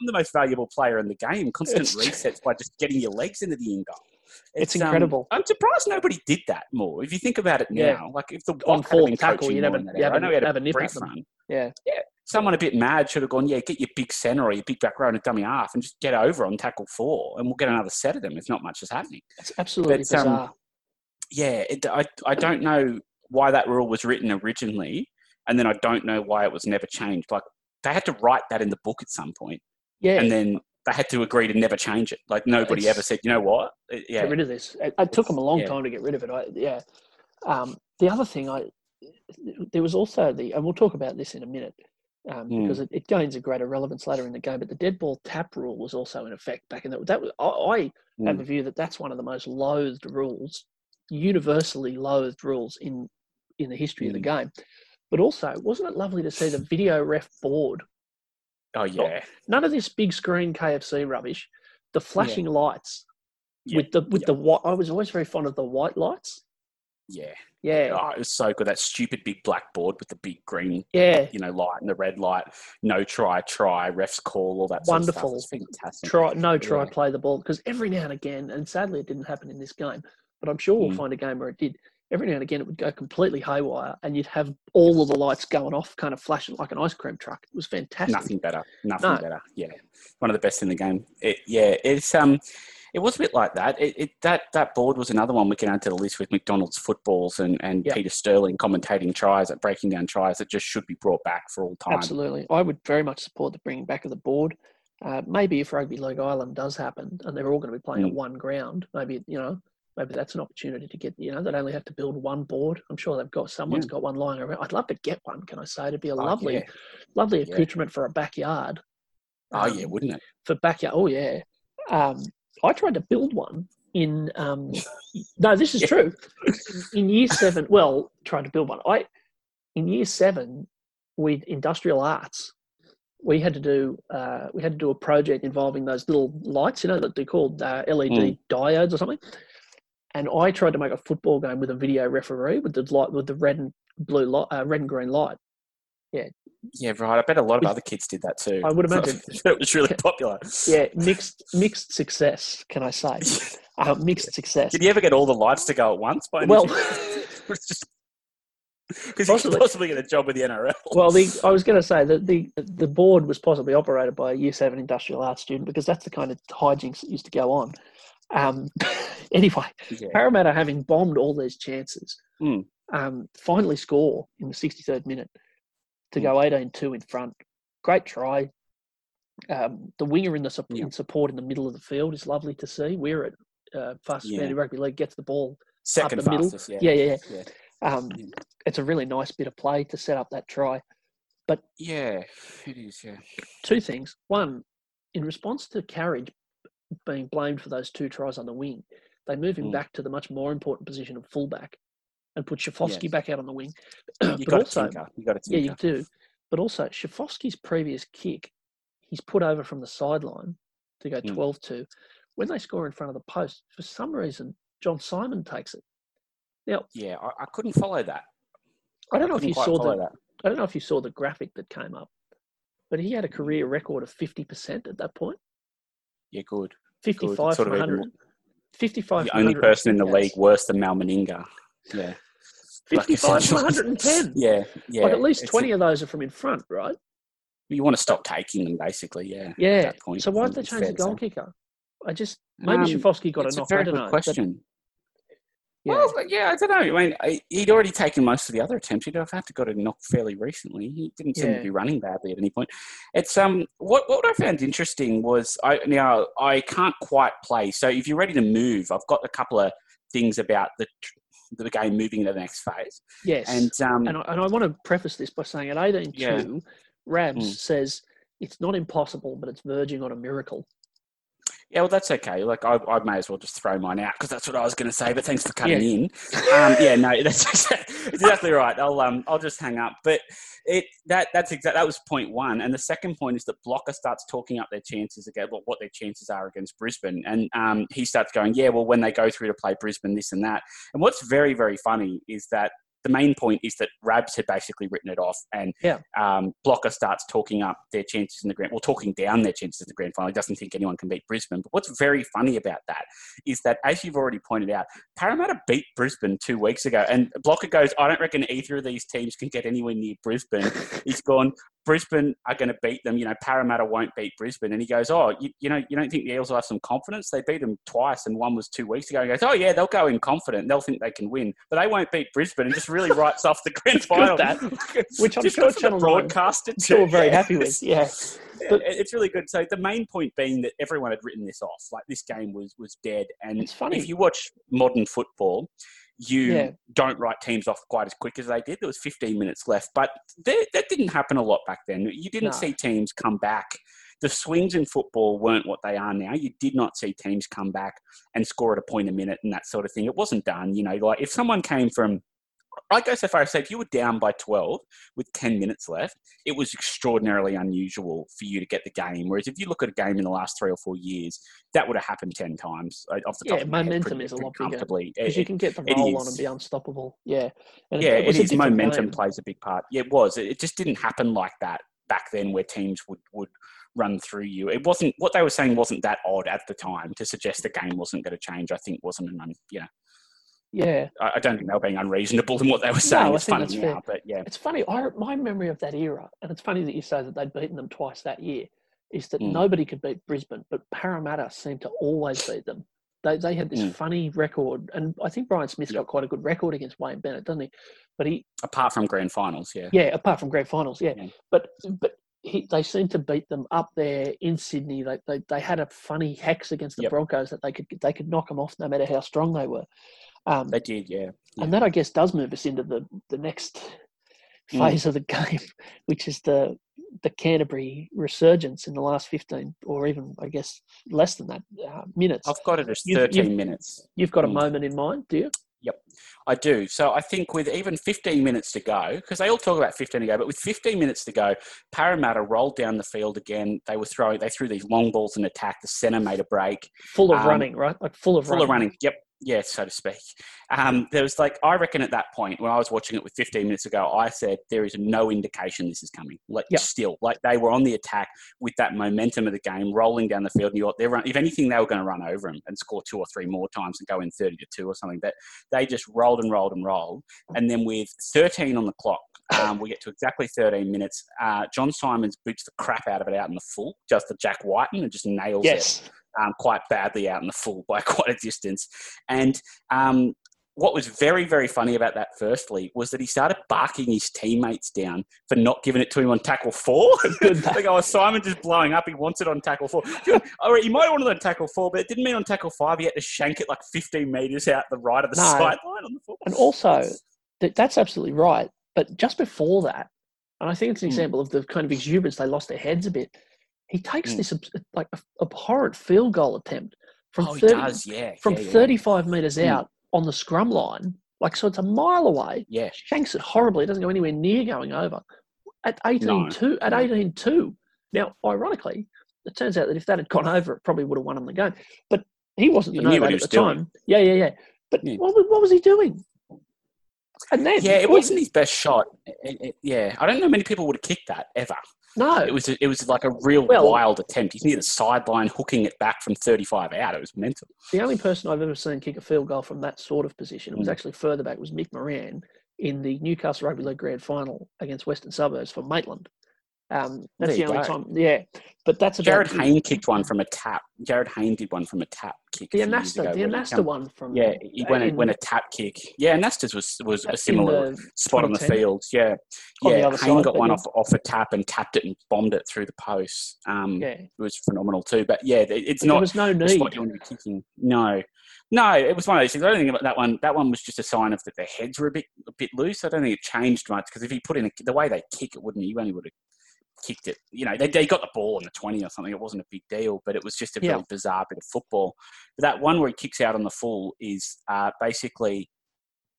I'm the most valuable player in the game. Constant resets by just getting your legs into the in goal. It's um, incredible. I'm surprised nobody did that more. If you think about it now, Yeah. like if the On Watt had tackle, you'd more have in a- you era, have I know a- he had have a a nip at brief run. Yeah. yeah. Someone a bit mad should have gone, yeah, get your big centre or your big back row and a dummy half and just get over on tackle four, and we'll get another set of them if not much is happening. It's absolutely But, um. Yeah, it, I, I don't know why that rule was written originally, and then I don't know why it was never changed. Like they had to write that in the book at some point, yeah. and then they had to agree to never change it. Like nobody It's- ever said, you know what? It- yeah, get rid of this. It, it took them a long Yeah. time to get rid of it. I, yeah. Um, the other thing, I there was also the, and we'll talk about this in a minute um, Hmm. because it, it gains a greater relevance later in the game. But the dead ball tap rule was also in effect back in the, that. Was, I, I have Mm. a view that that's one of the most loathed rules, universally loathed rules in in the history of the Hmm. game. But also, wasn't it lovely to see the video ref board? Oh yeah, None of this big screen KFC rubbish. The flashing lights Yeah. with the with the white. I was always very fond of the white lights. yeah. Yeah, Oh, it was so good. That stupid big blackboard with the big green, yeah. you know, light and the red light. No try, try, refs call, all that. Wonderful. Of stuff. It's fantastic. Try no try Yeah. play the ball because every now and again, and sadly it didn't happen in this game, but I'm sure we'll Mm. find a game where it did. Every now and again, it would go completely haywire, and you'd have all of the lights going off, kind of flashing like an ice cream truck. It was fantastic. Nothing better. Nothing No. better. Yeah, one of the best in the game. It, yeah, it's um, it was a bit like that. It, it that that board was another one we can add to the list with McDonald's footballs and and Yep. Peter Sterling commentating tries, at breaking down tries that just should be brought back for all time. Absolutely, I would very much support the bringing back of the board. Uh, maybe if Rugby League Island does happen, and they're all going to be playing at Mm. one ground, maybe you know, maybe that's an opportunity to get. You know, they'd only have to build one board. I'm sure they've got someone's got one lying around. I'd love to get one. Can I say it'd be a Oh, lovely, yeah. lovely Yeah. accoutrement for a backyard. Oh yeah, Um, wouldn't it? for backyard. Oh yeah. Um, I tried to build one in. Um, no, this is Yeah. true. In year seven, well, trying to build one. I in year seven with industrial arts. We had to do uh, we had to do a project involving those little lights, you know, that they're called uh, LED diodes or something. And I tried to make a football game with a video referee with the light with the red and blue light, uh, red and green light. Yeah, Yeah, right. I bet a lot of other kids did that too. I would imagine. it was really popular. Yeah, mixed mixed success, can I say? Uh, mixed success. Did you ever get all the lights to go at once? By Well, chance? It's just because you Possibly. could possibly get a job with the NRL. well, the, I was going to say that the the board was possibly operated by a year seven industrial arts student because that's the kind of hijinks that used to go on. Um, anyway, yeah. Parramatta having bombed all these chances, Hmm. um, finally score in the 63rd minute to Hmm. go 18-2 in front. Great try. Um, the winger in the sup- Yeah. in support in the middle of the field is lovely to see. We're at uh, fastest man in rugby league gets the ball Second the middle. fastest. Yeah. Yeah, yeah, Yeah. yeah. Um, Yeah. It's a really nice bit of play to set up that try. But yeah, it is. Yeah. Two things. One, in response to Carige being blamed for those two tries on the wing, they move him Mm. back to the much more important position of fullback and put Schifcofske Yes. back out on the wing. You but got also, tinker. You got to yeah, you do. But also, Schifcofske's previous kick, he's put over from the sideline to go Mm. 12 2. When they score in front of the post, for some reason, John Simon takes it. Now, Yeah, I, I couldn't follow that. I don't know if you saw the that. I don't know if you saw the graphic that came up, but he had a career record of 50% at that point. Yeah, good. good. 55 Sort from of even 100. 55 the only person in the 110 league worse than Mal Meninga. Yeah. Like 55 from 110. Yeah, yeah. like at least It's- 20 of those are from in front, right? You want to stop taking them, basically. Yeah. at Yeah. So why did they change the goal kicker? I just maybe Um, Schifcofske got a knock. a very I don't good know. question. Yeah. Well, but yeah, I don't know. I mean, I, he'd already taken most of the other attempts. He'd have had to got a knock fairly recently. He didn't seem Yeah. to be running badly at any point. It's um, what what I found interesting was I now I can't quite play. So if you're ready to move, I've got a couple of things about the the game moving to the next phase. yes. And um, And I, and I want to preface this by saying at 18 Yeah. 2, Rabs Mm. says it's not impossible, but it's verging on a miracle. Yeah, well, that's okay. Like, I, I may as well just throw mine out because that's what I was going to say. But thanks for cutting in. Um, yeah, no, that's exactly, exactly right. I'll um, I'll just hang up. But it that that's exact. That was point one, and the second point is that Blocker starts talking up their chances again, what what their chances are against Brisbane, and um, he starts going, yeah, well, when they go through to play Brisbane, this and that. And what's very very funny is that. The main point is that Rabs had basically written it off, and Yeah. um, Blocker starts talking up their chances in the grand, well, talking down their chances in the grand final. He doesn't think anyone can beat Brisbane. But what's very funny about that is that, as you've already pointed out, Parramatta beat Brisbane two weeks ago, and Blocker goes, "I don't reckon either of these teams can get anywhere near Brisbane." He's gone. Brisbane are going to beat them. You know, Parramatta won't beat Brisbane. And he goes, "Oh, you, you know, you don't think the Eels will have some confidence? They beat them twice, and one was two weeks ago." He goes, "Oh yeah, they'll go in confident. They'll think they can win, but they won't beat Brisbane." And just really writes off the grand final. that, which I'm Just sure good for the Channel 9 broadcaster I'm sure too. we're very Yeah. happy with. Yeah, But- it's really good. So the main point being that everyone had written this off. Like this game was was dead. And It's funny. if you watch modern football, you Yeah. don't write teams off quite as quick as they did. There was 15 minutes left, but that didn't happen a lot back then. You didn't No. see teams come back. The swings in football weren't what they are now. You did not see teams come back and score at a point a minute and that sort of thing. It wasn't done. You know, like if someone came from I'd go so far as to say if you were down by 12 with 10 minutes left, it was extraordinarily unusual for you to get the game. Whereas if you look at a game in the last three or four years, that would have happened 10 times uh, off the top Yeah, of my head momentum pretty- is a lot bigger. Because you can get the it roll on and be unstoppable. Yeah. And yeah, it was a is. Momentum game. plays a big part. Yeah, it was. It it just didn't happen like that back then, where teams would would run through you. It wasn't what they were saying wasn't that odd at the time to suggest the game wasn't going to change. I think wasn't an un, yeah. Yeah. I, I don't think they were being unreasonable in what they were saying. I it's think funny now, fair. but yeah, It's funny. I my memory of that era, and it's funny that you say that they'd beaten them twice that year, is that Mm. nobody could beat Brisbane, but Parramatta seemed to always beat them. They they had this Mm. funny record, and I think Brian Smith's Yep. got quite a good record against Wayne Bennett, doesn't he? But he, apart from grand finals, yeah. yeah, apart from grand finals, yeah. Yeah. But but he, they seemed to beat them up there in Sydney. They, they they had a funny hex against the Yep. Broncos that they could they could knock them off no matter how strong they were. Um, They did, yeah. yeah. and that I guess does move us into the the next Mm. phase of the game, which is the the Canterbury resurgence in the last fifteen, or even I guess less than that uh, minutes. I've got it as You've- 13 you've- minutes. You've got a mm. moment in mind, do you? Yep, I do. So I think with even 15 minutes to go, because they all talk about 15 to go, but with 15 minutes to go, Parramatta rolled down the field again. They were throwing, they threw these long balls in attack. The centre made a break. Full of Um, running, right? Like full of full running. of running. Yep. Yeah, so to speak. Um, there was like, I reckon at that point, when I was watching it with 15 minutes ago, I said, there is no indication this is coming. Like, Yep. still, like they were on the attack with that momentum of the game, rolling down the field. And run, if anything, they were going to run over them and score two or three more times and go in 30 to 2 or something. But they just rolled and rolled and rolled. And then with 13 on the clock, um, we get to exactly 13 minutes. Uh, John Simons boots the crap out of it out in the full, just to Jack Whiten, and just nails it Yes. Um, quite badly out in the full by quite a distance. And um, what was very, very funny about that, firstly, was that he started barking his teammates down for not giving it to him on tackle four. Go, oh, Simon just blowing up. He wants it on tackle four. All right, he might have wanted it on tackle four, but it didn't mean on tackle five. He had to shank it like 15 metres out the right of the No. sideline on the full. And also, that, that's absolutely right. But just before that, and I think it's an Mm. example of the kind of exuberance they lost their heads a bit. He takes Mm. this like abhorrent field goal attempt from oh, he 30, does, yeah. from yeah, yeah. 35 meters Mm. out on the scrum line. Like so, it's a mile away. Yeah. Shanks it horribly. It doesn't go anywhere near going over. At 18 2, at no. 18 2. Now, ironically, it turns out that if that had gone over, it probably would have won him the game. But he wasn't the no what he at the doing. time. Yeah, yeah, yeah. But Yeah. what, was- what was he doing? And then, Yeah, it wasn't his best shot. It- it- yeah, I don't know many people would have kicked that ever. No, It was it was like a real Well- wild attempt. He's near the sideline, hooking it back from 35 out. It was mental. the only person I've ever seen kick a field goal from that sort of position, it was Mm. actually further back, was Mick Moran in the Newcastle Rugby League Grand Final against Western Suburbs for Maitland. Um, that's the only go. time. Yeah, but that's about Jarryd Hayne kicked one from a tap. Jarryd Hayne did one from a tap kick. The Anasta, the Anasta one from Yeah, he went a, went a tap kick. Yeah, Anasta's was was a similar spot on the field. Yeah, yeah. Hayne got one yeah. off off a tap and tapped it and bombed it through the post. Um, Yeah, it was phenomenal too. But yeah, it's but there not was no need. spot you want to be kicking. No, no, it was one of those things. I don't think about that one. That one was just a sign of that their heads were a bit a bit loose. I don't think it changed much because if he put in a, the way they kick it, wouldn't he? You only would have kicked it. You know, they, they got the ball in the twenty or something. It wasn't a big deal, but it was just a Yeah. really bizarre bit of football. But that one where he kicks out on the full is uh, basically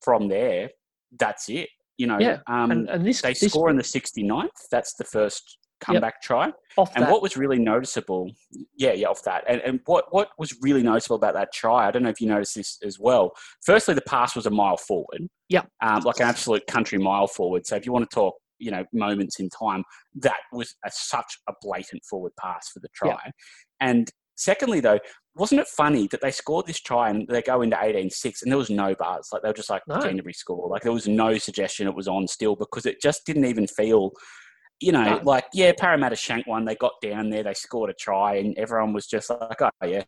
from there. That's it. You know, Yeah, um, and, and this, they this score in the 69th. That's the first comeback try. off And that, what was really noticeable, yeah, yeah, off that, and, and what, what was really noticeable about that try, I don't know if you noticed this as well. Firstly, the pass was a mile forward. Yeah. Um, like an absolute country mile forward. So if you want to talk, you know, moments in time, that was a, such a blatant forward pass for the try. And secondly, though, wasn't it funny that they scored this try and they go into 18-6 and there was no buzz? Like they were just like, No. Canterbury score. Like there was no suggestion it was on still because it just didn't even feel you know, No. like yeah, Parramatta shanked one. They got down there, they scored a try, and everyone was just like, "Oh yeah,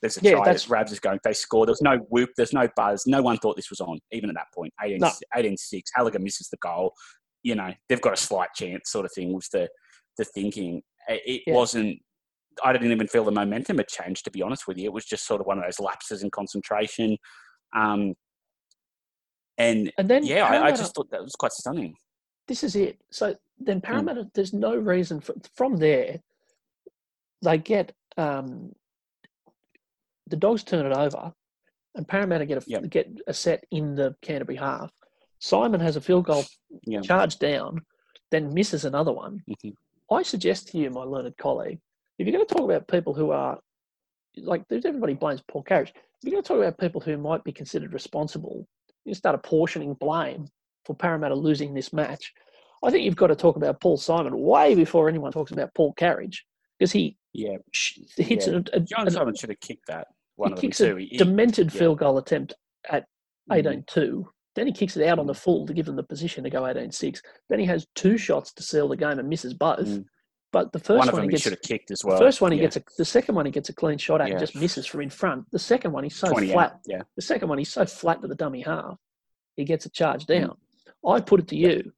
there's a Yeah, try." that's- Rabs is going. They scored. There was no whoop. There's no buzz. No one thought this was on, even at that point. 18, No. 18-6. Halligan misses the goal. You know, they've got a slight chance, sort of thing. Was the the thinking? It, Yeah. wasn't. I didn't even feel the momentum had changed. To be honest with you, it was just sort of one of those lapses in concentration. Um, and and then yeah, I, I just thought that was quite stunning. this is it. So Hmm. then Parramatta, there's no reason for, from there. They get um, the dogs turn it over, and Parramatta get a Yep. get a set in the Canterbury half. Simon has a field goal Yeah. charge down, then misses another one. Mhm. I suggest to you, my learned colleague, if you're going to talk about people who are like, there's everybody blames Paul Carige. If you're going to talk about people who might be considered responsible, you start apportioning blame for Parramatta losing this match. I think you've got to talk about Paul Simon way before anyone talks about Paul Carige because he Yeah, hits Yeah. a, a, John an- Simon should have kicked that. One he of them too. a He- demented yeah. field goal attempt at Mhm. 18-2. Then he kicks it out on the full to give them the position to go 18-6. Then he has two shots to seal the game and misses both. Mm. But the first one one, he he gets should have kicked as the well. first one he yeah. gets a the second one he gets a clean shot at Yeah. and just misses from in front. The second one he's so flat. Yeah, The second one he's so flat to the dummy half, he gets a charge Mm. down. I put it to you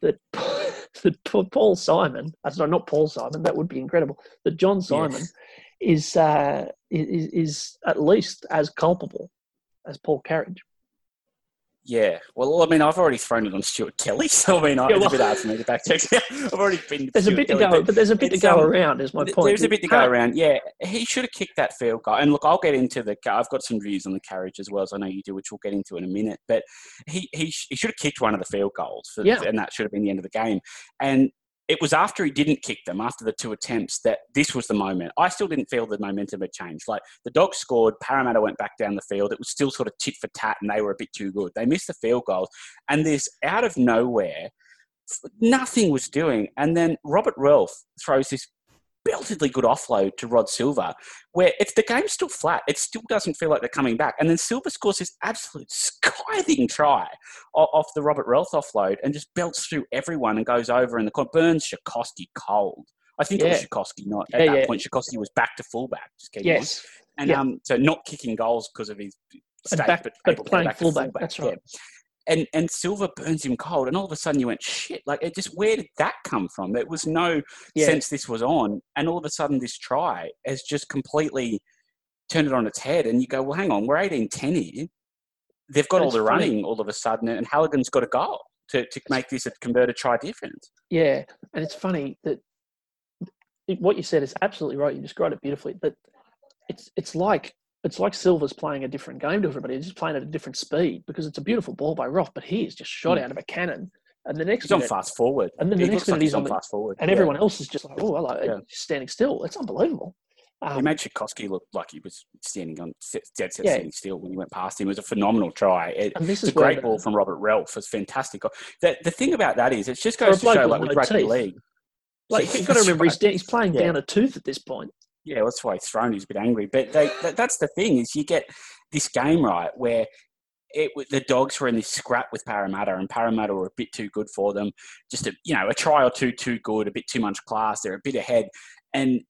that that Paul Simon, uh, sorry, not Paul Simon, that would be incredible. That John Simon is uh, is is at least as culpable as Paul Carige. Yeah. Well, I mean, I've already thrown it on Stuart Kelly, so I mean, Yeah, it's well- a bit hard for me to back check. I've already been. There's a Stuart bit to go, but but there's a bit to go um, around. Is my point. There's a bit to go around. Yeah, he should have kicked that field goal. And look, I'll get into the. I've got some views on the Carige as well as I know you do, which we'll get into in a minute. But he he, he should have kicked one of the field goals, for, Yeah. and that should have been the end of the game. And it was after he didn't kick them, after the two attempts, that this was the moment. I still didn't feel the momentum had changed. Like the Dogs scored, Parramatta went back down the field. It was still sort of tit for tat, and they were a bit too good. They missed the field goals, and this out of nowhere, nothing was doing. And then Robert Relf throws this beltedly good offload to Rod Silva, where it's the game's still flat. It still doesn't feel like they're coming back. And then Silva scores this absolute scything try off the Robert Relf offload and just belts through everyone and goes over in the corner. Burns Schifcofske cold. I think it was Yeah. Not at Yeah, that yeah. point. Schifcofske was back to fullback. Just keep on. Yes, And yeah. um, so not kicking goals because of his state, back- but, but able to go playing fullback, that's yeah. And and Silva burns him cold, and all of a sudden you went shit. Like it just where did that come from? There was no Yeah. sense this was on, and all of a sudden this try has just completely turned it on its head. And you go, well, hang on, we're 18-10 here. They've got But all the funny. running all of a sudden, and Halligan's got a goal to, to make this a converted try difference. Yeah, and it's funny that what you said is absolutely right. You described it beautifully. But it's it's like it's like Silva's playing a different game to everybody. He's just playing at a different speed because it's a beautiful ball by Roth, but he is just shot Mm. out of a cannon. And the next He's on fast forward. And then the He next looks like he's on the- fast forward. and Yeah. everyone else is just like, oh, hello, Yeah. standing still. It's unbelievable. He Um, made Tchaikovsky look like he was standing on dead set Yeah. standing still when he went past him. It was a phenomenal try. It, and this it's is a great where ball from Robert Relf. It's fantastic. The, the thing about that is, it just goes to show, like with rugby teeth. league. Like you've got to remember, he's, right. he's playing Yeah. down a tooth at this point. Yeah, that's why. He's a bit angry. But they, that, that's the thing is, you get this game right where it the dogs were in this scrap with Parramatta, and Parramatta were a bit too good for them. Just a you know a try or two too good, a bit too much class. They're a bit ahead, and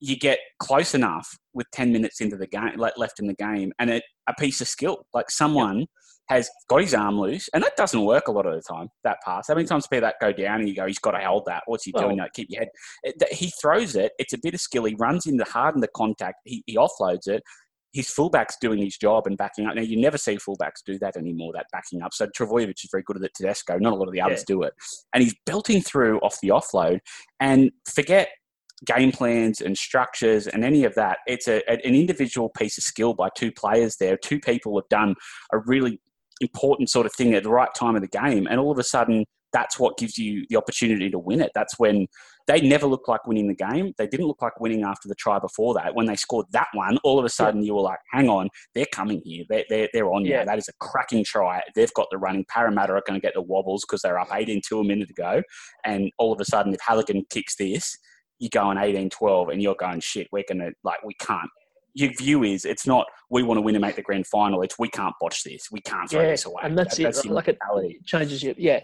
you get close enough with ten minutes into the game, like left in the game, and it, a piece of skill, like someone. Has got his arm loose, and that doesn't work a lot of the time. That pass. How many times see that go down, and you go, "He's got to hold that." What's he doing? Well- Like, keep your head. It, he throws it. It's a bit of skill. He runs in the hard in the contact. He, he offloads it. His fullback's doing his job and backing up. Now you never see fullbacks do that anymore. That backing up. So Trbojevic is very good at it. Tedesco, not a lot of the others do it. And he's belting through off the offload. And forget game plans and structures and any of that. It's a, an individual piece of skill by two players there. Two people have done a really important sort of thing at the right time of the game. And all of a sudden, that's what gives you the opportunity to win it. That's when they never looked like winning the game. They didn't look like winning after the try before that. When they scored that one, all of a sudden you were like, hang on, they're coming here. They're, they're, they're on Yeah. now. That is a cracking try. They've got the running. Parramatta are going to get the wobbles because they're up 18 2 a minute ago. And all of a sudden, if Halligan kicks this, you're going 18 12 and you're going, shit, we're going to, like, we can't. Your view is it's not we want to win and make the grand final. It's we can't botch this. We can't throw Yeah, this away. and that's That- it, your like it- changes you. Yeah.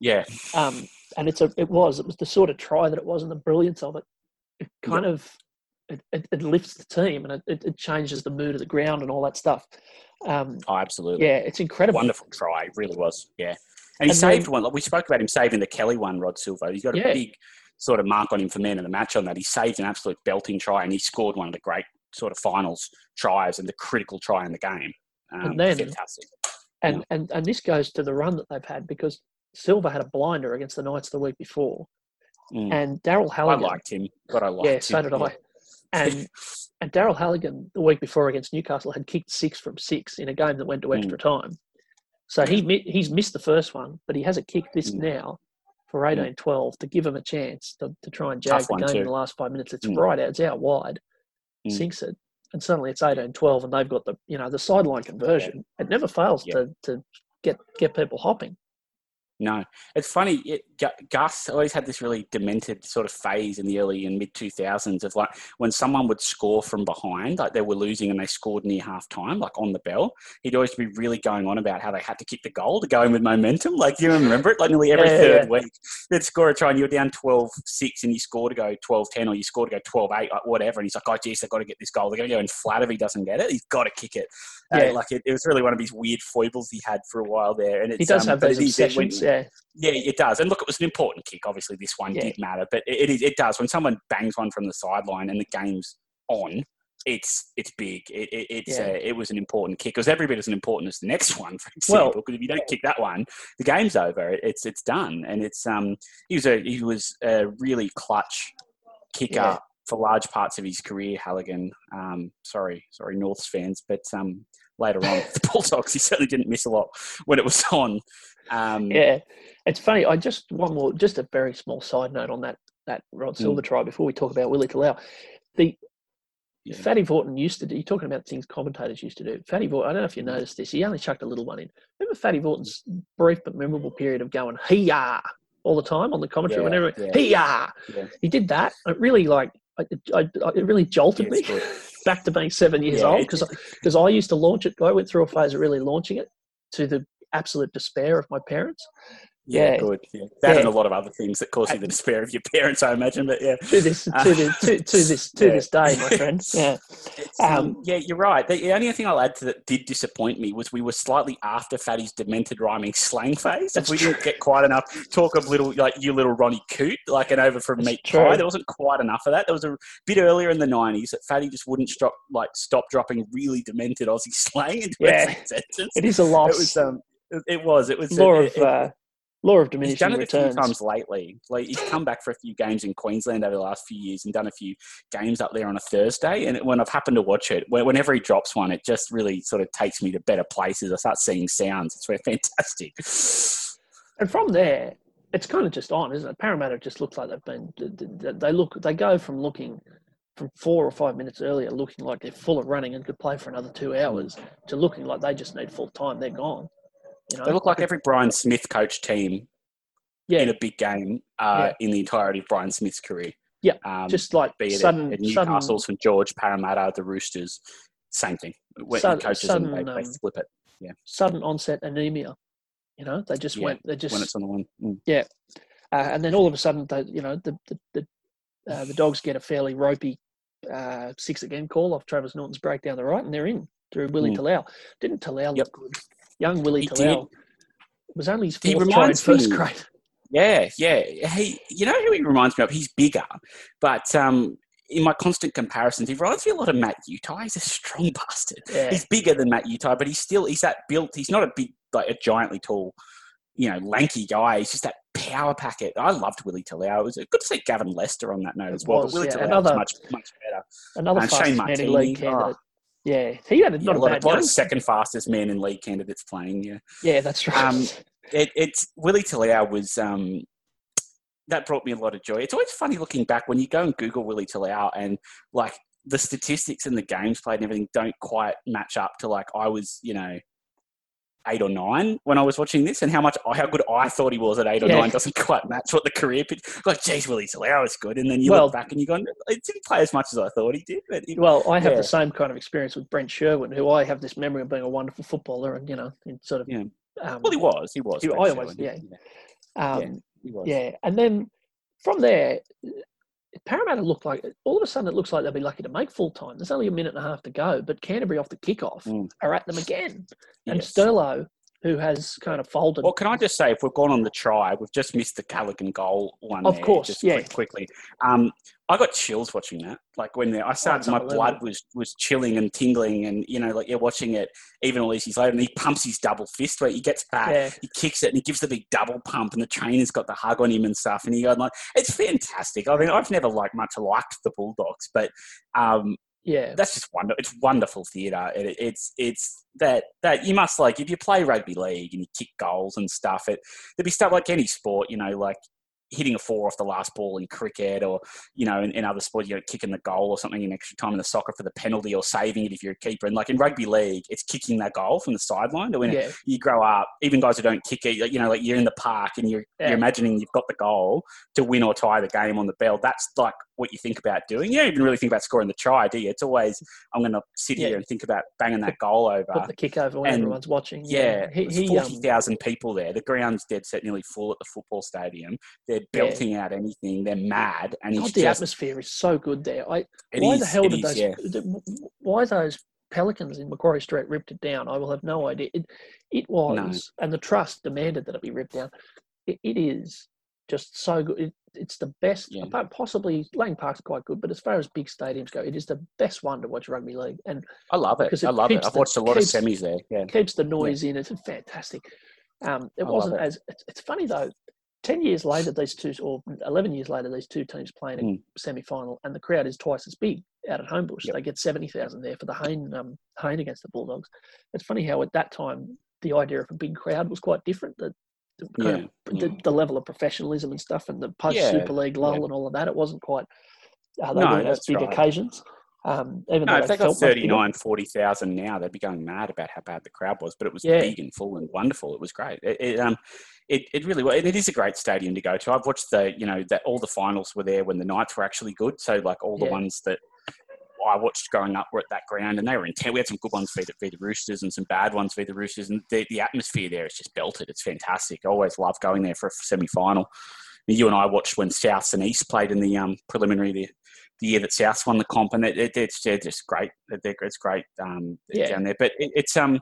Yeah, Um, and it's a, it was, it was the sort of try that it was and the brilliance of it. It kind of, it, it, it lifts the team and it, it, changes the mood of the ground and all that stuff. Um, oh, absolutely. yeah, it's incredible. Wonderful try, it really was. Yeah, and he And saved then- one. Like we spoke about him saving the Kelly one, Rod Silva. He's got a Yeah. big sort of mark on him for man of the match on that. He saved an absolute belting try, and he scored one of the great sort of finals tries and the critical try in the game. Um, And then- fantastic. And, and and this goes to the run that they've had because Silva had a blinder against the Knights the week before, Mm. and Daryl Halligan. I liked him, but I liked yeah, him. so did yeah. I. And and Daryl Halligan the week before against Newcastle had kicked six from six in a game that went to Mm. extra time. So he he's missed the first one, but he has a kick this Mm. now for 18-12 to give him a chance to, to try and jag Tough the game in the last five minutes. It's Mm. right out, it's out wide, Mm. sinks it, and suddenly it's 18-12 and they've got the you know the sideline conversion. It never fails to to get get people hopping. No, it's funny. It, Gu- Gus always had this really demented sort of phase in the early and mid 2000s of like when someone would score from behind, like they were losing and they scored near half time, like on the bell, he'd always be really going on about how they had to kick the goal to go in with momentum. Like, you remember it? Like nearly every Yeah, third yeah. week, they'd score a try and you're down 12 6 and you score to go 12 10 or you score to go 12 8, like whatever. And he's like, oh, geez, they've got to get this goal. They're going to go in flat if he doesn't get it. He's got to kick it. Uh, Yeah. like it, it was really one of his weird foibles he had for a while there. And it's, He does um, have those obsessions. Yeah, yeah, it does. And look, it was an important kick. Obviously, this one Yeah. did matter, but it, it. It does when someone bangs one from the sideline and the game's on. It's it's big. It, it, it's Yeah. uh, it was an important kick. It was every bit as important as the next one, for Well- example. Because if you don't kick that one, the game's over. It- It's it's done. And it's um he was a he was a really clutch kicker Yeah. for large parts of his career. Halligan. Um, sorry, sorry, Norths fans, but um later on the Bulldogs, he certainly didn't miss a lot when it was on. Um, Yeah, it's funny. I just one more, just a very small side note on that that Rod Silva try before we talk about Willie Talau. The Yeah. Fatty Vautin used to do. You're talking about things commentators used to do. Fatty Vautin. I don't know if you noticed this. He only chucked a little one in. Remember Fatty Vautin's brief but memorable period of going "He-ya" all the time on the commentary. Yeah, whenever yeah. "He-ya," Yeah. he did that. It really like. I, I, I- it really jolted me back to being seven years Yeah, old because because I used to launch it. I went through a phase of really launching it to the absolute despair of my parents. Yeah, Yeah. good. Yeah. That and a lot of other things that cause you the despair of your parents, I imagine. But yeah, to this to, this, to, to this to Yeah. this day, my friend. Yeah, um, Um, yeah, you're right. The only thing I'll add to that did disappoint me was we were slightly after Fatty's demented rhyming slang phase. That's we true. didn't get quite enough talk of little like you little Ronnie Coot, like an over from That's meat true. pie. There wasn't quite enough of that. There was a bit earlier in the '90s that Fatty just wouldn't stop like stop dropping really demented Aussie slang into Yeah. every sentence. it is a loss. It was um, it, was it was law it- of it- uh, law of He's done it a few times lately. Like he's come back for a few games in Queensland over the last few years and done a few games up there on a Thursday. And when I've happened to watch it, whenever he drops one, it just really sort of takes me to better places. I start seeing sounds. It's very fantastic. And from there, it's kind of just on, isn't it? Parramatta just looks like they've been. th- th- th- They look. They go from looking from four or five minutes earlier, looking like they're full of running and could play for another two hours, to looking like they just need full time. They're gone. You know, They look like every Brian Smith coach team yeah, in a big game uh, Yeah. in the entirety of Brian Smith's career. Yeah, um, just like be it sudden, at, at sudden, Newcastle, St George, Parramatta, the Roosters, same thing. When Sud- coaches and they, sudden, they um, flip it Yeah, sudden onset anemia. You know, they just Yeah, went. They just when it's on the one. Mm. uh, and then all of a sudden, they, you know, the the the, uh, the dogs get a fairly ropey uh, six again call off Travis Norton's break down the right, and they're in through Willie Mm. Talau. Didn't Talau Yep. look good? Young Willie He Talau. It was only his fourth try in reminds first me- grade. Yeah, yeah. He, you know who he reminds me of? He's bigger, but um, in my constant comparisons, he reminds me a lot of Matt Utai. He's a strong bastard. Yeah. He's bigger than Matt Utai, but he's still he's that built. He's not a big like a giantly tall, you know, lanky guy. He's just that power packet. I loved Willie Talau. It was good to see Gavin Lester on that note as well. was, but Willie yeah. Talau Another- was much much better. Another and fastest Shane Marteene, league oh. Yeah, he had a, Yeah, not a a lot, bad of, lot of second fastest men in league candidates playing. Yeah. Yeah, that's right. Um, it, it's Willie Talau was um, that brought me a lot of joy. It's always funny looking back when you go and Google Willie Talau and like the statistics and the games played and everything don't quite match up to like I was, you know, eight or nine when I was watching this, and how much how good I thought he was at eight or Yeah. nine doesn't quite match what the career pitch. Like, geez, Willie Talau is good, and then you Well- look back and you go, it didn't play as much as I thought he did. But it, well, I have yeah. the same kind of experience with Brent Sherwin, who I have this memory of being a wonderful footballer, and you know, in sort of. Yeah. Um, well, he was, he was. He- I always- Sherwin, um, yeah, he was. Yeah, and then from there, Parramatta looked like all of a sudden it looks like they'll be lucky to make full time. There's only a minute and a half to go, but Canterbury off the kickoff Mm. are at them again, and Yes. Sterlo, who has kind of folded. Well, can I just say, if we've gone on the try, we've just missed the Halligan goal one. Of there, course, just yeah. quick- quickly. Um, I got chills watching that. Like when I started, it's my blood was was chilling and tingling, and you know, like you're watching it even all these years later, and he pumps his double fist where he gets back, yeah, he kicks it, and he gives the big double pump, and the trainer's got the hug on him and stuff, and he got like, it's fantastic. I mean, I've never like much liked the Bulldogs, but um, yeah, that's just wonderful. It's wonderful theatre. It, it's it's that that you must like if you play rugby league and you kick goals and stuff. It there'd be stuff like any sport, you know, like hitting a four off the last ball in cricket or you know in, in other sports you know kicking the goal or something in extra time in the soccer for the penalty or saving it if you're a keeper and like in rugby league it's kicking that goal from the sideline it yeah, you grow up, even guys who don't kick it, you know, like you're in the park and you're, Yeah. you're imagining you've got the goal to win or tie the game on the bell. That's like what you think about doing. You don't even really think about scoring the try, do you? It's always, I'm going to sit Yeah. here and think about banging that goal over. put the kick over when and- everyone's watching. Yeah, he, there's he um, 40,000 people there. The ground's dead set nearly full at the football stadium. They're belting out anything. They're mad. And God, the just, atmosphere is so good there. I why is- the hell did is, those yeah. why those pelicans in Macquarie Street ripped it down? I will have no idea. It, it was, and the trust demanded that it be ripped down. It, it is just so good. It, it's the best. Yeah. Apart possibly Lang Park's quite good, but as far as big stadiums go, it is the best one to watch rugby league and I love it. because it I love it. keeps I've the- watched a lot of semis there. Yeah. keeps the noise in. It's fantastic. Um, it I wasn't it. as. It's, it's funny though. Ten years later, these two, or eleven years later, these two teams playing a Mm. semi-final, and the crowd is twice as big out at Homebush. Yep. They get seventy thousand there for the Hayne um, Hayne against the Bulldogs. It's funny how at that time the idea of a big crowd was quite different. The, the, Yeah, of, the, yeah. the level of professionalism and stuff, and the post Super League lull yeah. and all of that, it wasn't quite. Uh, they No, those big right. occasions. Um, even No, though if they got felt 39, 40,000 now, they'd be going mad about how bad the crowd was. But it was Yeah. big and full and wonderful. It was great. It, it, um, it, it really was. And it is a great stadium to go to. I've watched the, you know, that all the finals were there when the Knights were actually good. So, like, all the Yeah. ones that I watched growing up were at that ground and they were intense. We had some good ones via the, via the Roosters and some bad ones via the Roosters. And the, the atmosphere there is just belted. It's fantastic. I always love going there for a semi final. You and I watched when Souths and East played in the um, preliminary the, the year that Souths won the comp, and it, it, it's they're just great. They're, it's great um, Yeah. down there. But it, it's um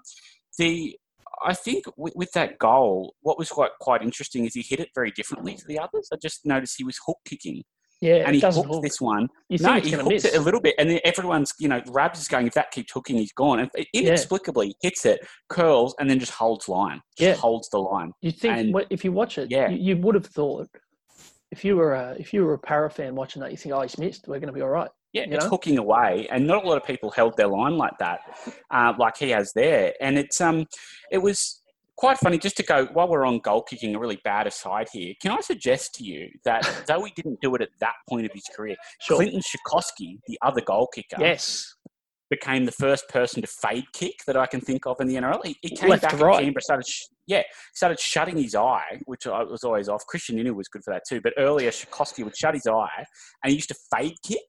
the I think with, with that goal, what was quite quite interesting is he hit it very differently to the others. I just noticed he was hook kicking, Yeah, and he hooked hook. this one. You No, he hooked miss? it a little bit, and then everyone's you know Rabs is going. If that keeps hooking, he's gone. And inexplicably hits it, curls, and then just holds line. Just Yeah. holds the line. You think And- if you watch it, yeah. you, you would have thought if you were a if you were a para fan watching that, you think, oh, he's missed. We're going to be all right. Yeah, You it's know? hooking away, and not a lot of people held their line like that, uh, like he has there. And it's um, it was quite funny. Just to go while we're on goal kicking, a really bad aside here. Can I suggest to you that though he didn't do it at that point of his career, Sure. Clinton Schifcofske, the other goal kicker, Yes. became the first person to fade kick that I can think of in the NRL. He, he came Left back to right. Canberra, started sh- yeah, started shutting his eye, which I was always off. Krisnan Inu was good for that too, but earlier Shikoski would shut his eye and he used to fade kick,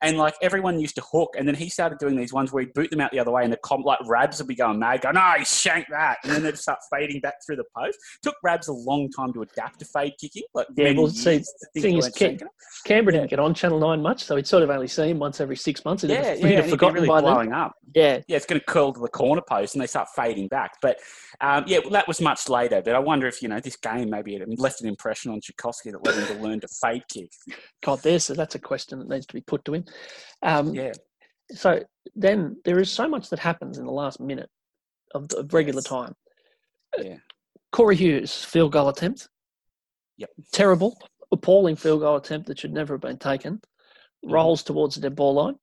and like everyone used to hook, and then he started doing these ones where he'd boot them out the other way, and the comp like Rabs would be going mad, going, "No, he shanked that," and then they'd start fading back through the post. Took Rabs a long time to adapt to fade kicking, like Yeah, well, see, thing is, weren't Ken- shanking it. Canberra didn't get on Channel 9 much, so he'd sort of only see him once every six months. He'd yeah, yeah, he'd have be forgotten really by then. blowing up. Yeah. yeah, it's going to curl to the corner post and they start fading back. But um, yeah, well, that was much later. But I wonder if you know this game maybe it left an impression on Tchaikovsky that led him to learn to fade kick. God, there's so that's a question that needs to be put to him. Um, Yeah, So then there is so much that happens in the last minute of, the, of regular Yes. time. yeah, Corey Hughes field goal attempt. Yep. Terrible, appalling field goal attempt that should never have been taken. Mhm. Rolls towards the dead ball line.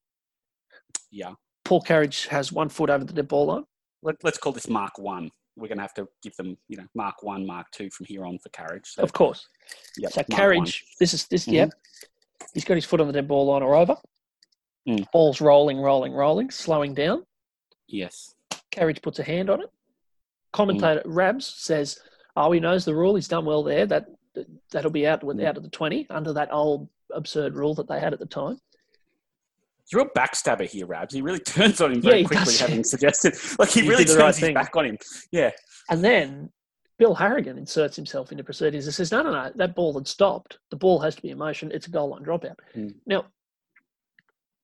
yeah. Paul Carige has one foot over the dead ball line. Let, let's call this Mark One. We're going to have to give them, you know, Mark One, Mark Two from here on for Carige. So, Of course. yep, So Mark Carige, this is this. Mhm. Yeah, he's got his foot on the dead ball line or over. Mm. Ball's rolling, rolling, rolling, slowing down. Yes. Carige puts a hand on it. Commentator Mm. Rabs says, "Oh, he knows the rule. He's done well there. That that'll be out with Mm. out of the twenty under that old absurd rule that they had at the time." He's a real backstabber here, Rabs. He really turns on him very he quickly, does. having suggested. Like he He really turns right his thing. back on him. Yeah. And then Bill Harrigan inserts himself into proceedings and says, "No, no, no. That ball had stopped. The ball has to be in motion. It's a goal line dropout." Mm. Now,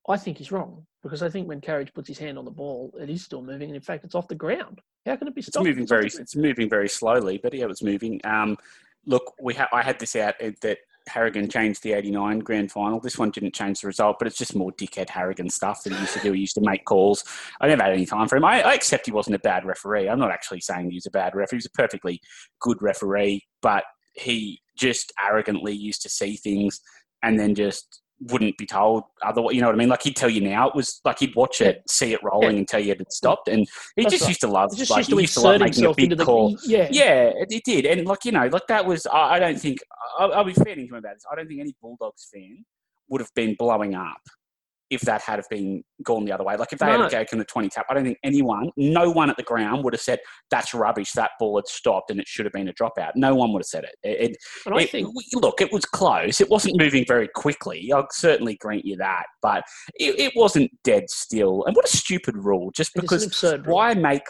I think he's wrong because I think when Carige puts his hand on the ball, it is still moving, and in fact, it's off the ground. How can it be It's stopped? moving It's very. It's moving very slowly, but yeah, it was moving. Um, look, we ha- I had this out that Harrigan changed the '89 grand final. This one didn't change the result, but it's just more dickhead Harrigan stuff that he used to do. He used to make calls. I never had any time for him. I, I accept he wasn't a bad referee. I'm not actually saying he was a bad referee. He was a perfectly good referee, but he just arrogantly used to see things and then just wouldn't be told otherwise. You know what I mean? Like he'd tell you now. It was like he'd watch it, see it rolling, and tell you it had stopped. And he That's just right. used to love. He just like, used he to used to love making a big into the call. yeah. Yeah, it, it did, and like you know, like that was. I, I don't think I'll, I'll be fair to him about this. I don't think any Bulldogs fan would have been blowing up if that had have been gone the other way. Like if they No. had taken the twenty tap, I don't think anyone, no one at the ground would have said that's rubbish. That ball had stopped and it should have been a dropout. No one would have said it. It, it, And I it- think look, it was close. It wasn't moving very quickly. I'll certainly grant you that, but it, it wasn't dead still. And what a stupid rule! Just because why make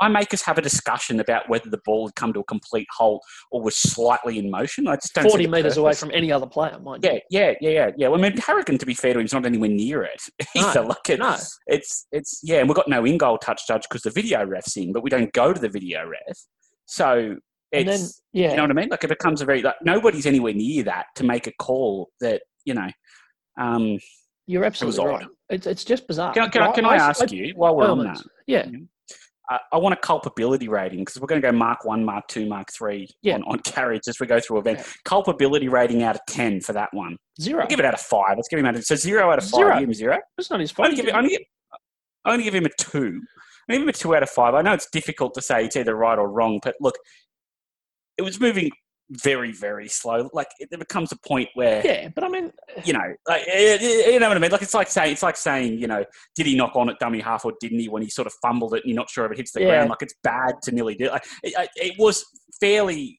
why make us have a discussion about whether the ball had come to a complete halt or was slightly in motion? I just don't. Forty meters away from any other player, mind you. Yeah, yeah, yeah, yeah, yeah. Well, I mean, Harrigan, to be fair to him, is not anywhere near it either. No, like it, no. it's it's yeah, and we've got no in goal touch judge because the video ref's in, but we don't go to the video ref, so it's And then yeah, you know what I mean. Like it becomes a very like nobody's anywhere near that to make a call that you know. Um, you're absolutely odd. right. It's it's just bizarre. can, I- can, I, can I ask you while we're on that? Yeah, uh, I want a culpability rating because we're going to go Mark One, Mark Two, Mark Three Yeah. on, on Carige as we go through event. Yeah. Culpability rating out of ten for that one. zero. I'll give it out of five. Let's give him out of so zero out of five. Zero. Give him zero. It's not his fault. I only give, I only give him a two. I give him a two out of five. I know it's difficult to say it's either right or wrong, but look, it was moving very, very slow. Like it, there becomes a point where yeah, but I mean, you know, like you know what I mean. Like it's like saying it's like saying you know, did he knock on it dummy half or didn't he? When he sort of fumbled it, and you're not sure if it hits the Yeah. ground. Like it's bad to nearly do. Like, it, it- it was fairly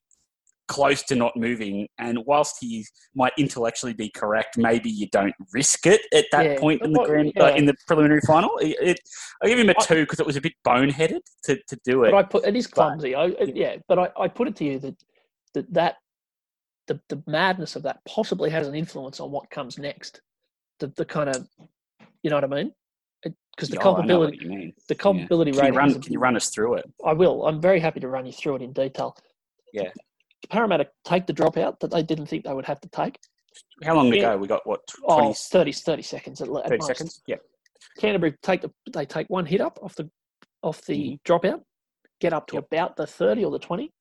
close to not moving, and whilst he might intellectually be correct, maybe you don't risk it at that Yeah, point in the grand yeah. uh, in the preliminary final. It, it, I give him a I- two because it was a bit boneheaded to, to do it. but I put it is but- clumsy. I, it- yeah, but I, I put it to you that that that the the madness of that possibly has an influence on what comes next. The the kind of you know what I mean? Because the Oh, culpability the culpability Can you, rating. run, can you run us through it? I will. I'm very happy to run you through it in detail. Yeah. Parramatta take the dropout that they didn't think they would have to take. How long to Yeah. go? We got what? 20, Oh, 30, 30 seconds at 30 most. seconds? Yeah. Canterbury take the they take one hit up off the off the Mm-hmm. dropout, get up to Yep. about the thirty or the twenty.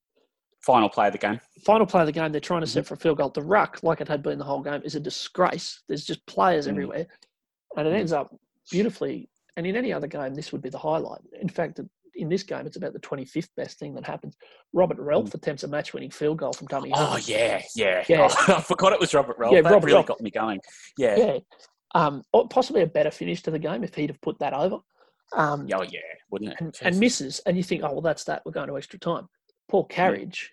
Final play of the game. Final play of the game, they're trying to Mm-hmm. set for a field goal. The ruck, like it had been the whole game, is a disgrace. There's just players Mm. everywhere, and it Mm. ends up beautifully. And in any other game, this would be the highlight. In fact, in this game, it's about the 25th best thing that happens. Robert Relf attempts a match-winning field goal from dummy Mm. Oh yeah, yeah. Yeah. Oh, I forgot it was Robert Relf. Yeah, that Robert really Relf. got me going. Yeah. yeah. Um, possibly a better finish to the game if he'd have put that over. Um, Oh yeah, wouldn't it? and, and misses, and you think, oh well, that's that. We're going to extra time. Paul Carige,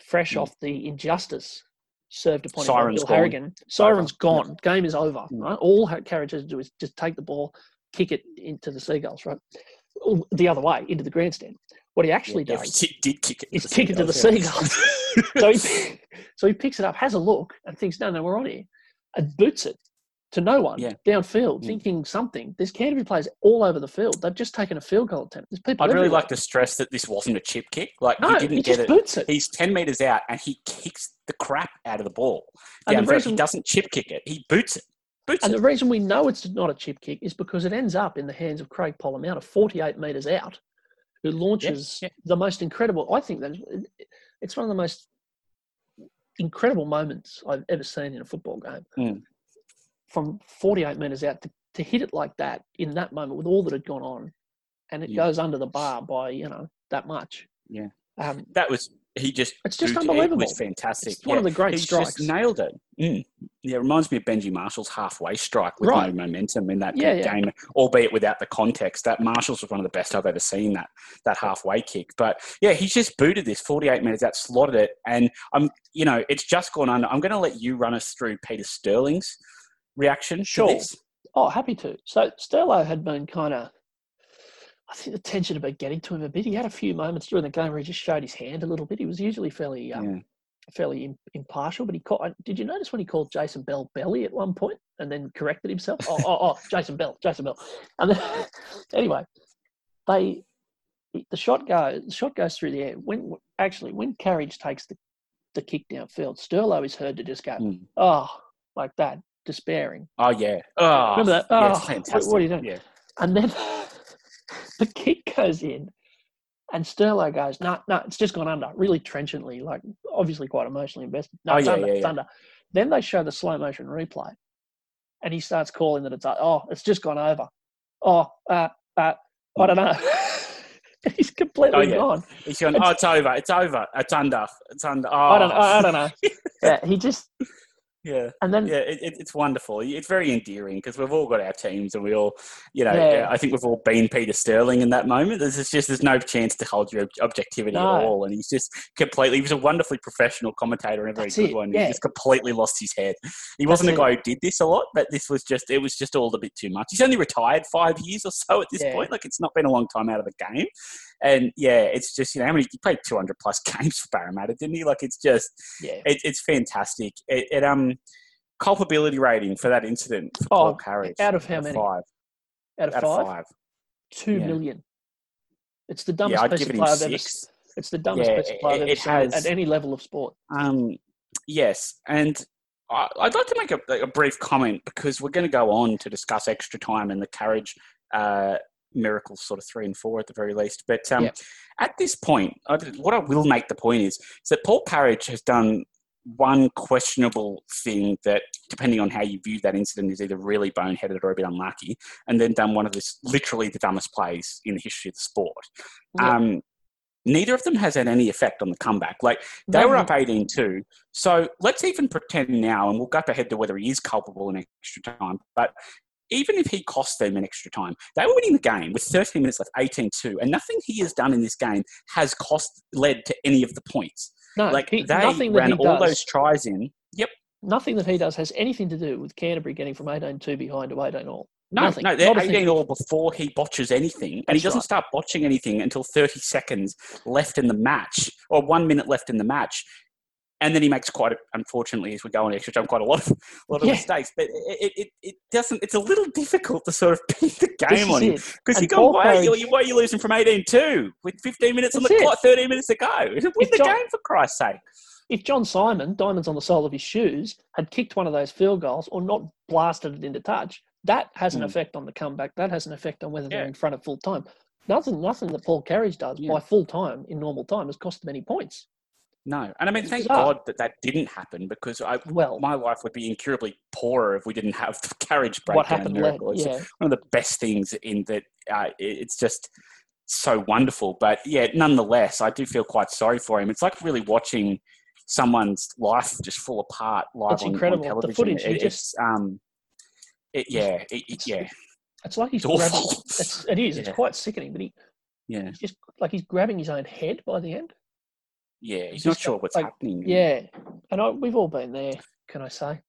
fresh Mm. off the injustice served upon Siren's him by Bill gone. Harrigan. Siren's Over. gone. Game is over. Right. All Carige has to do is just take the ball, kick it into the seagulls. Right. The other way into the grandstand. What he actually yeah, does he did kick it. is kick it to the Seagulls, seagulls. so he so he picks it up, has a look, and thinks, no, no, we're on here, and boots it to no one Yeah. downfield, Mm. thinking something. There's Canterbury players all over the field. They've just taken a field goal attempt. There's people. I'd really everywhere. like to stress that this wasn't a chip kick. Like No, he didn't he get just it. boots it. He's ten meters out and he kicks the crap out of the ball. And the reason- he doesn't chip kick it. He boots it. Boots And it. the reason we know it's not a chip kick is because it ends up in the hands of Craig Polla-Mounter, 48 metres out, who launches yeah. the most incredible. I think that it's one of the most incredible moments I've ever seen in a football game. Mm. From 48 metres out to, to hit it like that in that moment with all that had gone on, and it Yeah. goes under the bar by you know that much. Yeah. Um, That was he just. It's just unbelievable. It was fantastic. it's one of the great He strikes. just nailed it. Mm. Yeah, it reminds me of Benji Marshall's halfway strike with Right. no momentum in that Yeah, yeah. game, albeit without the context. That Marshall's was one of the best I've ever seen. That that halfway kick, but yeah, he just booted this 48 minutes out, slotted it, and I'm, you know, it's just gone under. I'm going to let you run us through Peter Sterling's reaction Sure. to this. Oh, happy to. So Sterlo had been kind of, I think the tension had been getting to him a bit. He had a few moments during the game where he just showed his hand a little bit. He was usually fairly, um, Yeah. fairly impartial, but he called. Did you notice when he called Jason Bell Belly at one point and then corrected himself? oh, oh, oh, Jason Bell, Jason Bell. And then, anyway, they the shot goes the shot goes through the air. When actually when Carige takes the the kick downfield, Sterlo is heard to just go, Mm. oh, like that, despairing. Oh yeah. Oh, Remember that? Oh, what- fantastic. what are you doing? Yeah. And then the kick goes in, and Sterlo goes, no, no, it's just gone under, really trenchantly, like obviously quite emotionally invested. No, Oh, it's yeah, under, yeah, it's yeah. under. Then they show the slow motion replay, and he starts calling that it's, like, oh, it's just gone over. Oh, uh, uh, I don't know. He's completely Oh, yeah. gone. He's going, It's- oh, it's over. It's over. It's under. It's under. Oh, I don't, I, I don't know. yeah, he just, Yeah. and then Yeah, it, it, it's wonderful. It's very endearing because we've all got our teams and we all, you know, Yeah. I think we've all been Peter Sterling in that moment. There's just, there's no chance to hold your objectivity No. at all. And he's just completely, he was a wonderfully professional commentator and a very That's good it, one. yeah. He just completely lost his head. He wasn't a guy who did this a lot, but this was just, it was just all a bit too much. He's only retired five years or so at this Yeah. point. Like it's not been a long time out of the game. And yeah, it's just, you know, how many, he played 200 plus games for Parramatta, didn't he? Like it's just, yeah, it, it's fantastic. It, it um culpability rating for that incident for Oh, Paul Carige out of how a many? Five. out of Out five, of five. two Yeah. million. It's the dumbest Yeah, piece of it play I've ever. It's the dumbest Yeah, piece of play I've it- ever it seen has- at any level of sport. Um, yes, and I, I'd like to make a, a brief comment because we're going to go on to discuss extra time and the Carige uh, miracles, sort of three and four at the very least. But um, Yeah. at this point, I, what I will make the point is, is that Paul Carige has done one questionable thing that, depending on how you view that incident, is either really boneheaded or a bit unlucky, and then done one of this literally the dumbest plays in the history of the sport. Yeah. Um, neither of them has had any effect on the comeback. Like they No, were up 18 2. So let's even pretend now, and we'll go ahead to whether he is culpable in extra time, but even if he cost them an extra time, they were winning the game with 13 minutes left, 18 2, and nothing he has done in this game has cost led to any of the points. No, Like he, they nothing that ran he all does, those tries in. Yep. nothing that he does has anything to do with Canterbury getting from 18-2 behind to 18 all. No, Nothing. no, they're Not 18 all before he botches anything, and he doesn't right. start botching anything until 30 seconds left in the match, or one minute left in the match. And then he makes quite, a, unfortunately, as we go on extra time, quite a lot of, a lot of Yeah. mistakes. But it, it, it, doesn't. It's a little difficult to sort of pin the game on him because you go, why are you, Carige- why are you losing from 18-2 with 15 minutes on the That's it. clock, 13 minutes to go? Win If the John- game for Christ's sake. If John Simon, diamonds on the sole of his shoes, had kicked one of those field goals or not blasted it into touch, that has an Mm. effect on the comeback. That has an effect on whether they're in front of full time. Nothing, nothing that Paul Carige does Yeah. by full time in normal time has cost them any points. No, and I mean, thank bizarre. God that that didn't happen because I, Well, my life would be incurably poorer if we didn't have the Carige breakdown what happened led. It's one of the best things in that uh, it's just so wonderful. But yeah, nonetheless, I do feel quite sorry for him. It's like really watching someone's life just fall apart live It's on, on incredible. The television. footage, you It- it's um, it, yeah, it, it- yeah, It's like he's It's grabbing. awful. It's, it is. It's quite sickening. But he, yeah, he's just like he's grabbing his own head by the end. Yeah. He's not sure what's like, happening. Yeah, and I, we've all been there. Can I say?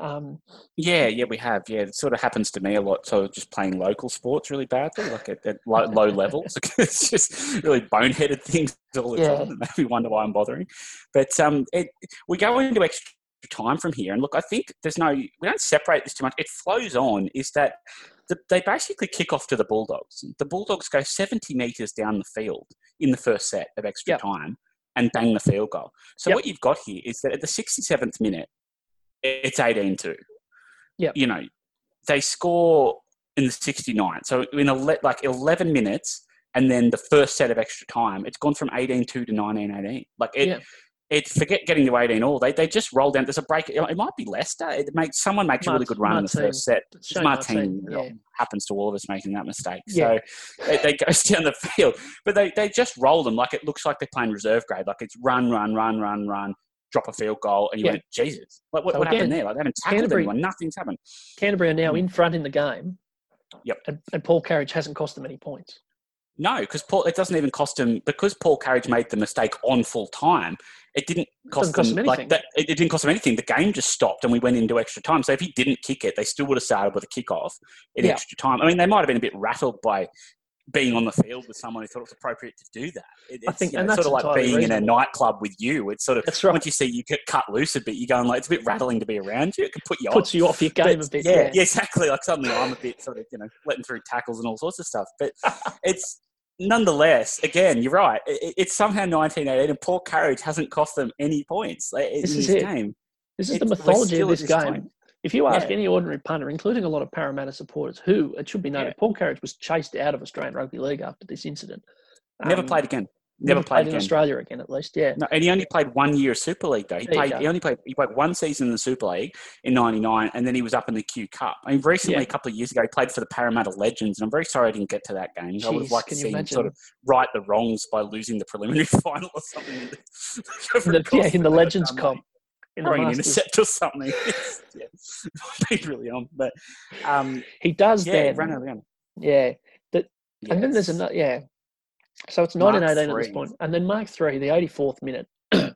Um, Yeah, yeah, we have. Yeah, it sort of happens to me a lot. So just playing local sports really badly, like at, at low, low levels. it's just really boneheaded things all the Yeah. time. And make me wonder why I'm bothering. But um, it, we go into extra time from here, and look, I think there's no. We don't separate this too much. It flows on. Is that the, they basically kick off to the Bulldogs. The Bulldogs go 70 meters down the field in the first set of extra Yep. time and bang the field goal. So Yep. what you've got here is that at the 67th minute, it's 18-2 Yep. you know, they score in the 69th. So in a, like 11 minutes and then the first set of extra time, it's gone from 18 2 to 19 18. Like it, Yeah. It forget getting to 18 all. They, they just roll down. There's a break. It might be Leicester. It makes someone makes a really good run in the first set. it's Martin. Martin, yeah. happens to all of us making that mistake. Yeah. So they, they goes down the field, but they, they just roll them like it looks like they're playing reserve grade. Like it's run, run, run, run, run, drop a field goal, and you Yeah. went, Jesus, like, what, So what again, happened there? Like they haven't tackled Canterbury- anyone. Nothing's happened. Canterbury are now Mm. in front in the game. Yep. And, and Paul Carige hasn't cost them any points. No, because Paul, it doesn't even cost him because Paul Carige made the mistake on full time. It didn't cost, Doesn't cost them, them like anything. that. It, it didn't cost them anything. The game just stopped and we went into extra time. So if he didn't kick it, they still would have started with a kickoff in Yeah. extra time. I mean, they might have been a bit rattled by being on the field with someone who thought it was appropriate to do that. It, I it's, think- you know, and it's that's sort of like being in a nightclub with you. It's sort of That's right. once you see you get cut loose a bit, you're going like it's a bit rattling to be around you. It can put you off. Puts you off your game But, a bit. Yeah, Yeah. yeah, exactly. Like suddenly I'm a bit sort of, you know, letting through tackles and all sorts of stuff. But it's nonetheless, again, you're right. It, it's somehow 1918 and Paul Carige hasn't cost them any points like, in This this is it. game. This is It's- the mythology of this this game. If you ask Yeah. any ordinary punter, including a lot of Parramatta supporters, who it should be noted, Yeah. Paul Carige was chased out of Australian Rugby League after this incident. Never Um, played again. Never, Never, played, played, in. Australia again, at least. Yeah. No, and he only played one year of Super League though. He There played. He only played. He played one season in the Super League in '99, and then he was up in the Q Cup. I mean, recently, Yeah. a couple of years ago, he played for the Parramatta Legends, and I'm very sorry I didn't get to that game. I would have liked to see him sort of right the wrongs by losing the preliminary final or something. In the, yeah, in the Legends comp. In the Throwing an Masters. intercept or something. yeah, been really on, but um, He does yeah, then. ran around. Yeah. And then there's another, yeah. So it's Mark 1918 at this point. And then Mark 3, the 84th minute,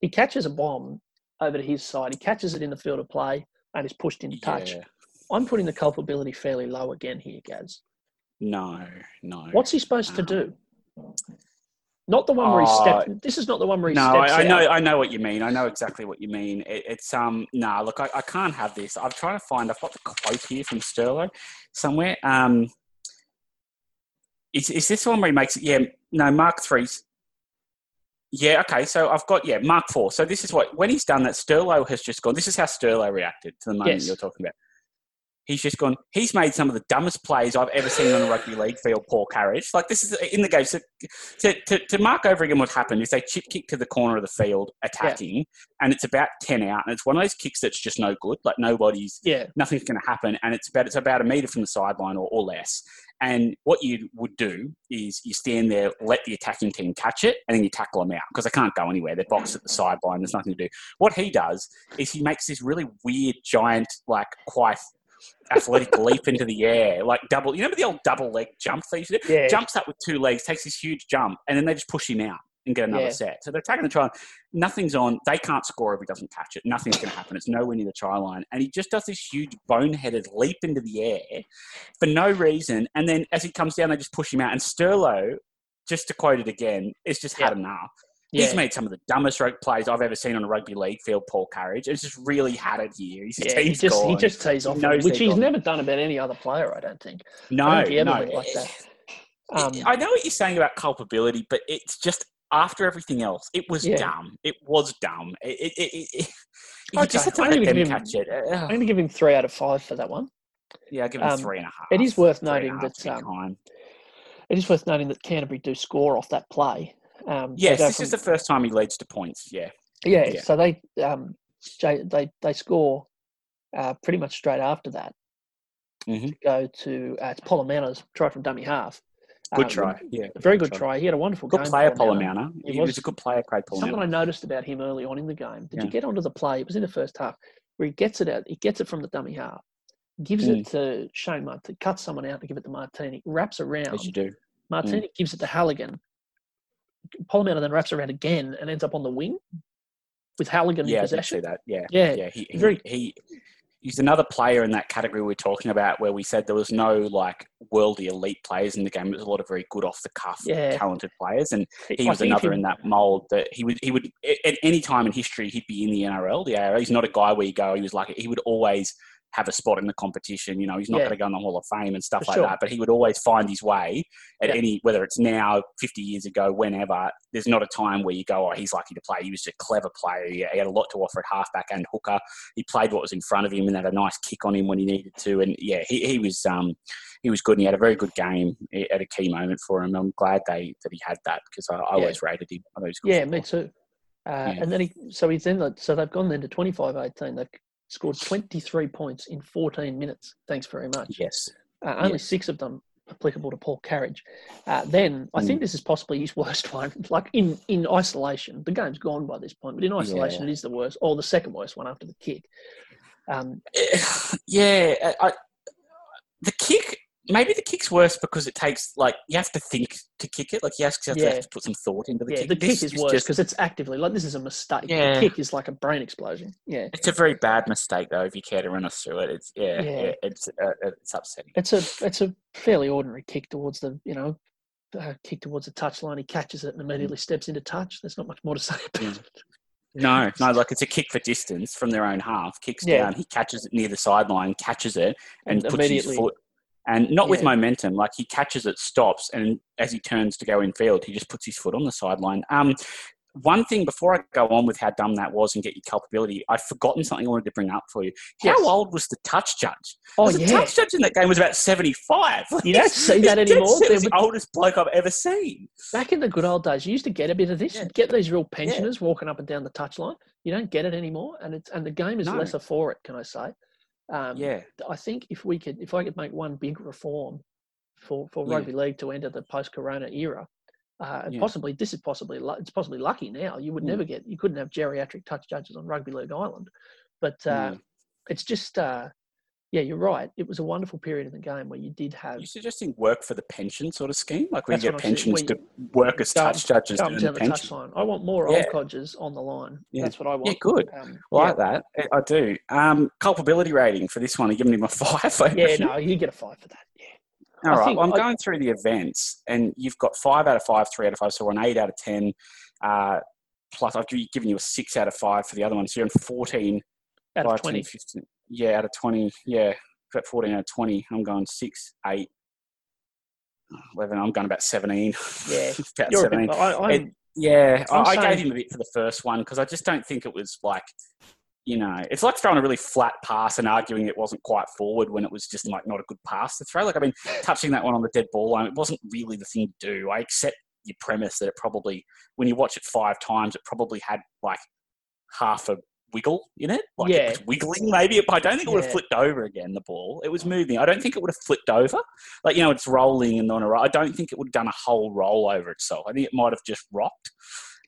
he catches a bomb over to his side. He catches it in the field of play and is pushed into touch. Yeah. I'm putting the culpability fairly low again here, Gaz. No, no. What's he supposed to Um, do? Not the one where he uh, stepped. This is not the one where he No, steps I, I know. I know what you mean. I know exactly what you mean. It, it's um, nah. Look, I, I can't have this. I'm trying to find. I've got the quote here from Sterlo somewhere. Um, is is this one where he makes it? Yeah, no, Mark three's. Yeah, okay. So I've got yeah, Mark four. So this is what when he's done that, Sterlo has just gone. This is how Sterlo reacted to the moment Yes. you're talking about. He's just gone. He's made some of the dumbest plays I've ever seen on a rugby league field. Paul Carige, like this is in the game. So to, to, to mark over again what happened is they chip kick to the corner of the field attacking, and it's about ten out, and it's one of those kicks that's just no good. Like nobody's, Yeah. nothing's going to happen, and it's about it's about a meter from the sideline or, or less. And what you would do is you stand there, let the attacking team catch it, and then you tackle them out because they can't go anywhere. They're boxed at the sideline. There's nothing to do. What he does is he makes this really weird, giant, like quite athletic leap into the air, like double. You remember the old double leg jump they used to do? Yeah. Jumps up with two legs, takes this huge jump, and then they just push him out and get another Yeah. set. So they're attacking the try. line. Nothing's on. They can't score if he doesn't catch it. Nothing's going to happen. It's nowhere near the try line. And he just does this huge boneheaded leap into the air for no reason. And then as he comes down, they just push him out. And Sterlo, just to quote it again, is just had enough. Yeah. He's made some of the dumbest rogue plays I've ever seen on a rugby league field, Paul Carige. It's just really had it here. His Yeah, he just, he just tees off, He which he's gone. never done about any other player, I don't think. no, I don't think he ever no. like that. Um, I know what you're saying about culpability, but it's just after everything else, it was Yeah. dumb. It was dumb. It, it, it, you just had to I'm let them him- catch it. Uh, I'm going to give him three out of five for that one. yeah, I'll give him um, three and a half. it is worth noting that, um. It is worth noting that Canterbury do score off that play. Um, Yes, this from- is the first time he leads to points. Yeah, yeah, yeah. So they um, they they score uh, pretty much straight after that Mhm. to go to uh, it's Polla-Mounter's try from dummy half, Good Um, try. Yeah. Very good try. He had a wonderful Good game. player, Polla-Mounter. Polla-Mounter. He He was was- a good player, Craig Something I noticed about him early on in the game. Did Yeah. you get onto the play? It was in the first half where he gets it out. He gets it from the dummy half, gives Mm. it to Shane Marteene, cuts someone out to give it to Marteene, wraps around. As you do. Marteene gives it to Halligan. Polamalu then wraps around again and ends up on the wing with Halligan Yeah, in I see that. Yeah. Yeah, Yeah. He, he, very- he, he's another player in that category we are talking about where we said there was no like worldly elite players in the game. It was a lot of very good off the cuff, Yeah. talented players. And he I was another you- in that mold that he would he would at any time in history he'd be in the NRL, the ARL. He's not a guy where you go. He was like he would always have a spot in the competition. You know, he's not Yeah. going to go in the Hall of Fame and stuff For like sure. that. But he would always find his way at Yeah. any whether it's now, fifty years ago, whenever. There's not a time where you go, oh, he's lucky to play. He was a clever player. He had a lot to offer at halfback and hooker. He played what was in front of him and had a nice kick on him when he needed to. And yeah, he, he was um he was good and he had a very good game at a key moment for him. I'm glad they that he had that because I, I Yeah. always rated him. I thought he good Yeah, me too. Uh, Yeah. And then he, so he's then, like- so they've gone then to 25 18. They've scored 23 points in 14 minutes. Thanks very much. Yes. Uh, only Yes. six of them applicable to Paul Carige. Uh, then I Mm. think this is possibly his worst one. Like in, in isolation, the game's gone by this point, but in isolation, Yeah. it is the worst, or the second worst one after the kick. Um, yeah, I, I, the kick. Maybe the kick's worse because it takes like you have to think to kick it. Like you have to, have to put some thought into the yeah, kick. the This kick is worse because it's actively like this is a mistake. Yeah. The kick is like a brain explosion. Yeah, It's a very bad mistake, though. If you care to run us through it, it's yeah, Yeah. it's uh, it's upsetting. it's a it's a fairly ordinary kick towards the you know uh, kick towards the touchline. He catches it and immediately steps into touch. There's not much more to say about Mm. it. No, no, like it's a kick for distance from their own half. Kicks Yeah. down, he catches it near the sideline, catches it, and, And puts his immediately- foot. And not with momentum, like he catches it, stops, and as he turns to go in field, he just puts his foot on the sideline. Um, one thing before I go on with how dumb that was and get your culpability, I've forgotten something I wanted to bring up for you. How Yes. old was the touch judge? Oh the yeah, touch judge in that game was about seventy-five. You don't see that anymore. set There as the oldest bloke I've ever seen. back in the good old days, you used to get a bit of this. Yeah. You'd get these real pensioners walking up and down the touchline. You don't get it anymore, and it's and the game is No. lesser for it. Can I say? Um, Yeah, I think if we could, if I could make one big reform for for Yeah. rugby league to enter the post-corona era, uh, and Yeah. possibly this is possibly it's possibly lucky now. You would Mm. never get, you couldn't have geriatric touch judges on rugby league island, but uh, Mm. it's just, uh, yeah, you're right. It was a wonderful period in the game where you did have You're suggesting work for the pension sort of scheme, like you get what I'm saying, pensions to work as touch judges to and earn down the the touch pension. line. I want more Yeah. old codgers on the line. Yeah. That's what I want. Yeah, good. Um, I yeah. like that. I- do. Um, culpability rating for this one. Are you giving him a five? Yeah, no, you get a five for that. Yeah. All I right. Well, I'm I- going through the events, and you've got five out of five, three out of five, so we're an eight out of ten. Uh, plus, I've given you a six out of five for the other one, so you're on 14, Out of 5, 10, 20. 15. Yeah, out of 20. Yeah, about 14 out of 20. I'm going six, eight, 11. I'm going about 17. Yeah. about You're 17. bit, I, It- Yeah, I, I gave him a bit for the first one because I just don't think it was like, you know, it's like throwing a really flat pass and arguing it wasn't quite forward when it was just like not a good pass to throw. Like, I mean, touching that one on the dead ball line, it wasn't really the thing to do. I accept your premise that it probably, when you watch it five times, it probably had like half a wiggle in it. Like Yeah. it was wiggling maybe. I don't think it would have Yeah. flipped over again, the ball. It was moving. I don't think it would have flipped over. Like, you know, it's rolling and on a roll. I don't think it would have done a whole roll over itself. I think it might have just rocked.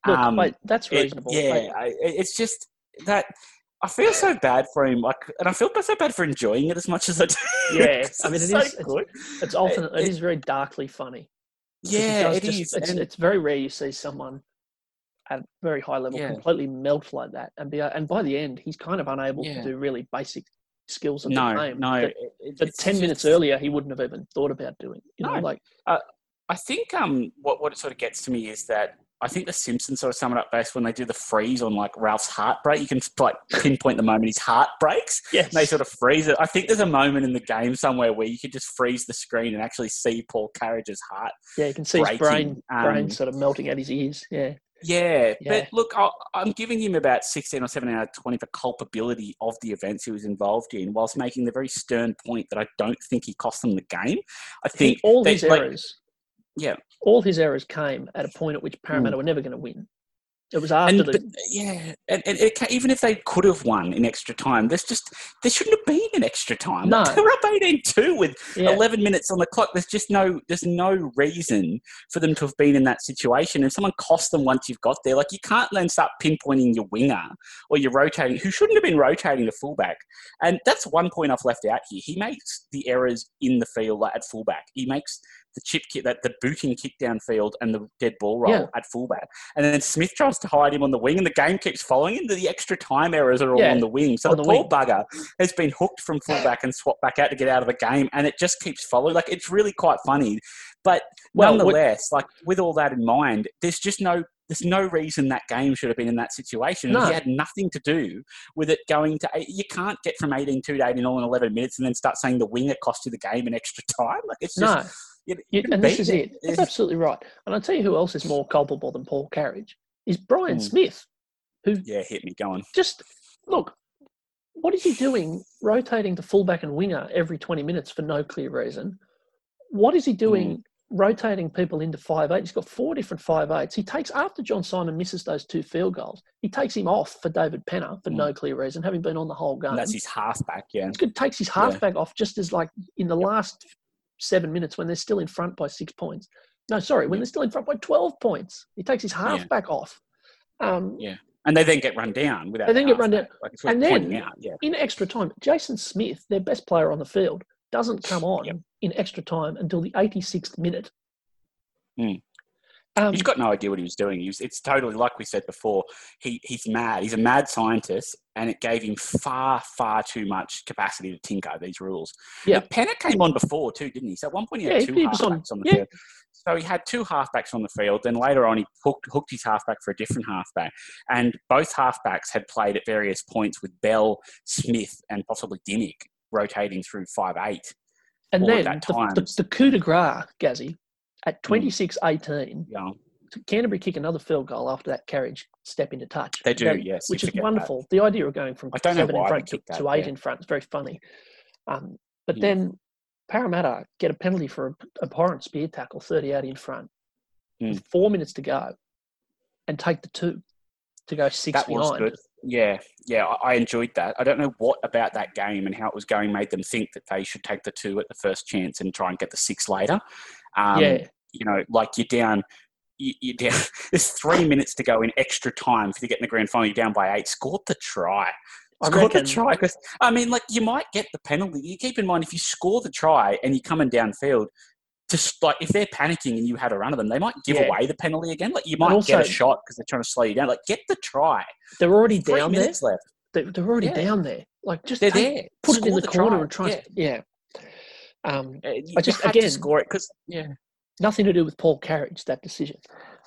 look, Um, that's it- reasonable. yeah, Like, I, it's just that I feel so bad for him. Like, and I feel so bad for enjoying it as much as I do. Yeah, I mean, it so is- it's- good. it's alternate. it- it is very darkly funny. Yeah, it just- is. It's, and- it's very rare you see someone at a very high level Yeah. completely melt like that, and be and by the end he's kind of unable Yeah. to do really basic skills of the game. no. that, it- that it's ten minutes earlier he wouldn't have even thought about doing. You know, No. like I think um, what what it sort of gets to me is that I think the Simpsons sort of sum it up best when they do the freeze on like Ralph's heartbreak. You can like pinpoint the moment his heart breaks. yes, And they sort of freeze it. I think there's a moment in the game somewhere where you could just freeze the screen and actually see Paul Carige's heart. yeah, you can see his brain breaking, brain um, sort of melting at his ears. Yeah, Yeah, Yeah. but look, I, I'm giving him about 16 or 17 out of 20 for culpability of the events he was involved in, whilst making the very stern point that I don't think he cost them the game. I He- think all they- his like- errors. Yeah. all his errors came at a point at which hmm. Parramatta were never going to win. It was after And, the but, yeah, and, and it, even if they could have won in extra time, there's just there shouldn't have been an extra time. No. Like, they were up 18-2 with yeah. 11 minutes on the clock. There's just no there's no reason for them to have been in that situation. And someone cost them once you've got there. Like you can't then start pinpointing your winger or you're rotating who shouldn't have been rotating the fullback. And that's one point I've left out here. He makes the errors in the field like, at fullback. He makes the chip kick, that the booting kick downfield and the dead ball roll Yeah. at fullback. And then Smith tries to hide him on the wing, and the game keeps following him. The extra time errors are all Yeah, on the wing. So on the, the wing. bugger has been hooked from fullback and swapped back out to get out of the game, and it just keeps following. Like it's really quite funny, but Well, what- nonetheless, like with all that in mind, there's just no. There's no reason that game should have been in that situation. No. He had nothing to do with it going to. You can't get from 18 2 to 18 all in 11 minutes and then start saying the winger cost you the game in extra time. Like it's just. no. You- You, you and this is it. That's absolutely right. And I'll tell you who else is more culpable than Paul Carige is Brian Hmm. Smith, who Yeah, hit me going. just look. What is he doing? Rotating to fullback and winger every twenty minutes for no clear reason. What is he doing? Rotating people into five eight. He's got four different five eights. He takes after John Simon misses those two field goals. He takes him off for David Penner for Mm. no clear reason, having been on the whole game. And that's his halfback, yeah. Good. Takes his Yeah. halfback off just as like in the last seven minutes when they're still in front by six points. No, sorry, when Yeah. they're still in front by twelve points, he takes his Yeah. halfback off. Um, Yeah. And they then get run down without. They then get run halfback. Like And then- yeah. In extra time, Jason Smith, their best player on the field, doesn't come on Yep. in extra time until the 86th minute. Mm. Um, He's got no idea what he was doing. He was, it's totally like we said before. He he's mad. He's a mad scientist, and it gave him far far too much capacity to tinker these rules. Yeah. Penner came on before too, didn't he? So at one point he had he- two he was on- halfbacks on, the yeah. field. So he had two halfbacks on the field. Then later on, he hooked, hooked his halfback for a different halfback, and both halfbacks had played at various points with Bell, Smith, and possibly Dymock rotating through five eight. and then that the, the, the coup de grace, Gazzy, at 26 18, You know, Canterbury kick another field goal after that Carige step into touch. They do, yes, Which is forget that. wonderful. The idea of going from I don't know seven in front to, that, to eight yeah. in front is very funny. Um, but Yeah. then Parramatta get a penalty for a abhorrent spear tackle 38 in front Mm. with four minutes to go and take the two to go six that was good. Yeah, yeah, I, I enjoyed that. I don't know what about that game and how it was going made them think that they should take the two at the first chance and try and get the six later. Um, yeah. You know, like you're down. you- You're down. There's three minutes to go in extra time for you to get in the grand final. You're down by eight. Scored the try. I Scored the try because I mean, like you might get the penalty. You keep in mind if you score the try and you're coming downfield, just like if they're panicking and you had a run of them, they might give Yeah. away the penalty again. Like you might And get a also- shot because they're trying to slow you down. Like get the try. They're already Three down there. left. They're, they're already Yeah. down there. Like just They're take- there. put it in Score the, corner try. and try. Yeah. Yeah. Um, Uh, I just- to again- score it because yeah. Nothing to do with Paul Carige that decision.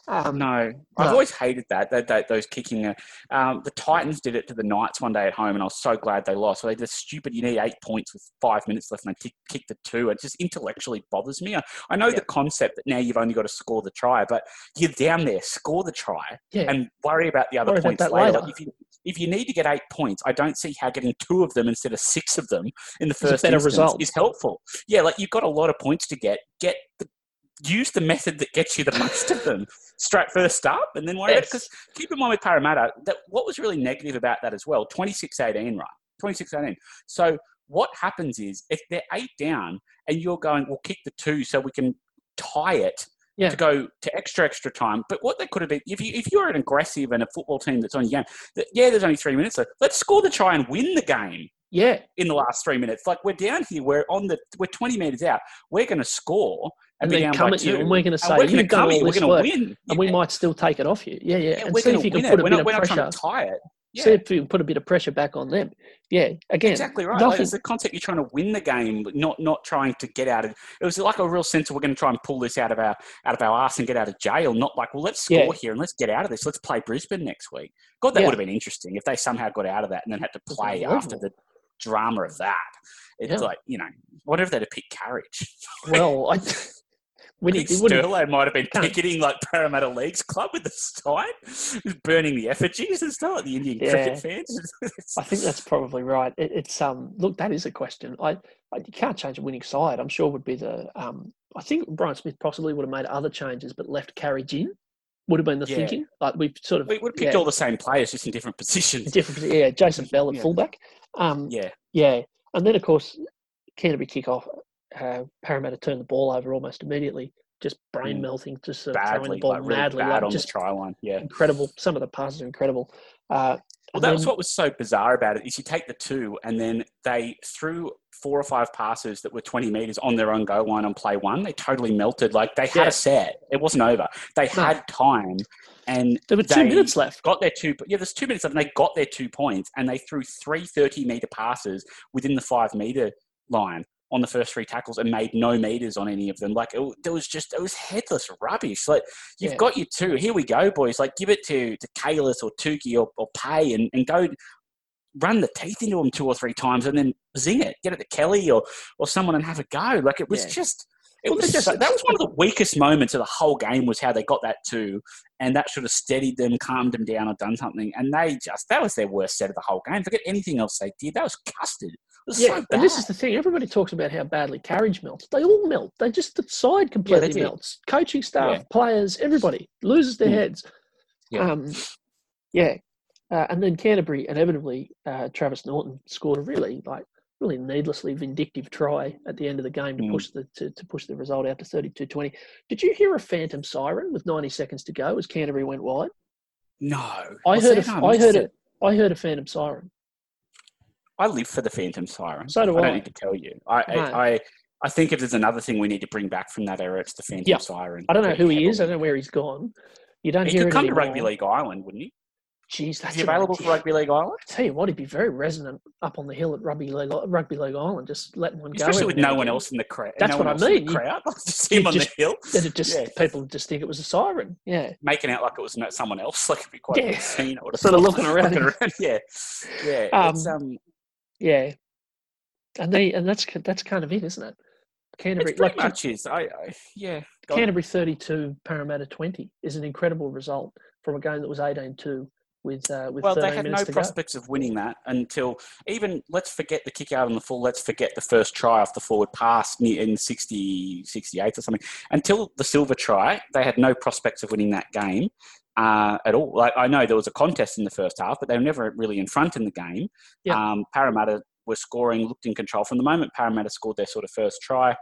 Um, No, I've no. always hated that, that, that those kicking. Uh, um, the Titans did it to the Knights one day at home, and I was so glad they lost. So they did stupid. You need eight points with five minutes left, and they kick, kick the two. It just intellectually bothers me. I, I know Yeah. the concept that now you've only got to score the try, but you're down there, score the try, Yeah. and worry about the other Worry points later. later. Like if you if you need to get eight points, I don't see how getting two of them instead of six of them in the first better result. is helpful. Yeah, like you've got a lot of points to get. Get the use the method that gets you the most of them straight first up and then worry about it. Yes. Because keep in mind with Parramatta, that what was really negative about that as well, 26-18, right? 26-18. So what happens is if they're eight down and you're going, we'll kick the two so we can tie it Yeah. to go to extra extra time. But what they could have been if you if you're an aggressive and a football team that's on your game, that, yeah, there's only three minutes left. Let's score the try and win the game Yeah. in the last three minutes. Like we're down here, we're on the we're 20 meters out. We're going to score And then come at you and we're going to say, you've done all this going work. to win. And we might still take it off you. Yeah, yeah. Yeah, and we're see if you can put it. a We're bit not, of we're not pressure. trying to tie it. See if you can put a bit of pressure back on them. Yeah. Again, Exactly right. Like, it's the concept you're trying to win the game, not not trying to get out of. It was like a real sense of we're going to try and pull this out of our out of our ass and get out of jail. Not like well, let's score Yeah. here and let's get out of this. Let's play Brisbane next week. God, that Yeah. would have been interesting if they somehow got out of that and then had to play after the drama of that. It's Yeah. like you know, what if they'd have picked Carige? well, I, when I he, think he wouldn't, Sterlo might have been picketing like Parramatta Leagues Club with the sign, burning the effigies and stuff, like the Indian Yeah. cricket fans. I think that's probably right. It, it's um. Look, that is a question. I, I you can't change a winning side. I'm sure would be the um. I think Brian Smith possibly would have made other changes, but left Carige in would have been the Yeah. thinking. Like we've sort of We would have picked yeah, all the same players, just in different positions. different. Yeah, Jason Bell at Yeah. fullback. Um, Yeah, Yeah, and then of course Canterbury kick off. Uh, Parramatta turned the ball over almost immediately, just brain Mm. melting, just sort of throwing the ball like really madly, bad like on just the try line. Yeah. incredible. Some of the passes are incredible. Uh, Well, that was what was so bizarre about it. Is you take the two, and then they threw four or five passes that were twenty meters on their own goal line on play one. They totally melted. Like they had Yeah. a set. It wasn't over. They No. had time, and there were two minutes left. got their two. Yeah, there's two minutes left, and they got their two points, and they threw three 30 meter passes within the five meter line on the first three tackles and made no meters on any of them. Like it, there was just it was headless rubbish. Like you've Yeah. got your two. Here we go, boys. Like give it to to Cleals or Tookey or, or Pay and, and go run the teeth into them two or three times and then zing it. Get it to Kelly or or someone and have a go. Like it was Yeah. just. It was just- that was one of the weakest moments of the whole game was how they got that two, and that should have steadied them, calmed them down, or done something. And they just that was their worst set of the whole game. Forget anything else they did. That was custard. It Yeah, so and this is the thing. Everybody talks about how badly Carige melts. They all melt. They just the side completely did. melts. Coaching staff, Yeah. players, everybody loses their Mm. heads. Yeah. Um, yeah. Uh, and then Canterbury inevitably, uh, Travis Norton scored a really like really needlessly vindictive try at the end of the game to Mm. push the to, to push the result out to 32-20. Did you hear a phantom siren with 90 seconds to go as Canterbury went wide? no. I heard that? I heard it. it. I heard a phantom siren. I live for the Phantom Siren. So do I I. don't need to tell you. I, No. I, I, I think if there's another thing we need to bring back from that era, it's the Phantom Yeah. Siren. I don't know who he is. I don't know where he's gone. You don't He hear could it come to. Rugby League Island, wouldn't he? Jeez, that's Is he available for. Rugby League Island? I Tell you what, he'd be very resonant up on the hill at Rugby League, Rugby League Island, just letting one go. Especially with no one else in the crowd. That's no what I mean. You- crowd, just him on just- the hill, it just Yeah. people just think it was a siren. Yeah, making out like it was someone else. Like it'd be quite Yeah. a scene. I would have Sort of looking around. Looking around, Yeah, yeah. Um, um, yeah, and they and that's that's kind of it, isn't it? Canterbury, it pretty like much is. I, I yeah. on. Canterbury thirty-two, Parramatta twenty is an incredible result from a game that was 18-2 with uh, with Well, they 13 had no to go. prospects of winning that until even let's forget the kick out on the full. Let's forget the first try off the forward pass in 60, 68 or something. Until the Silva try, they had no prospects of winning that game uh, at all. Like I know there was a contest in the first half, but they were never really in front in the game. Um, Parramatta were scoring, looked in control from the moment Parramatta scored their sort of first try.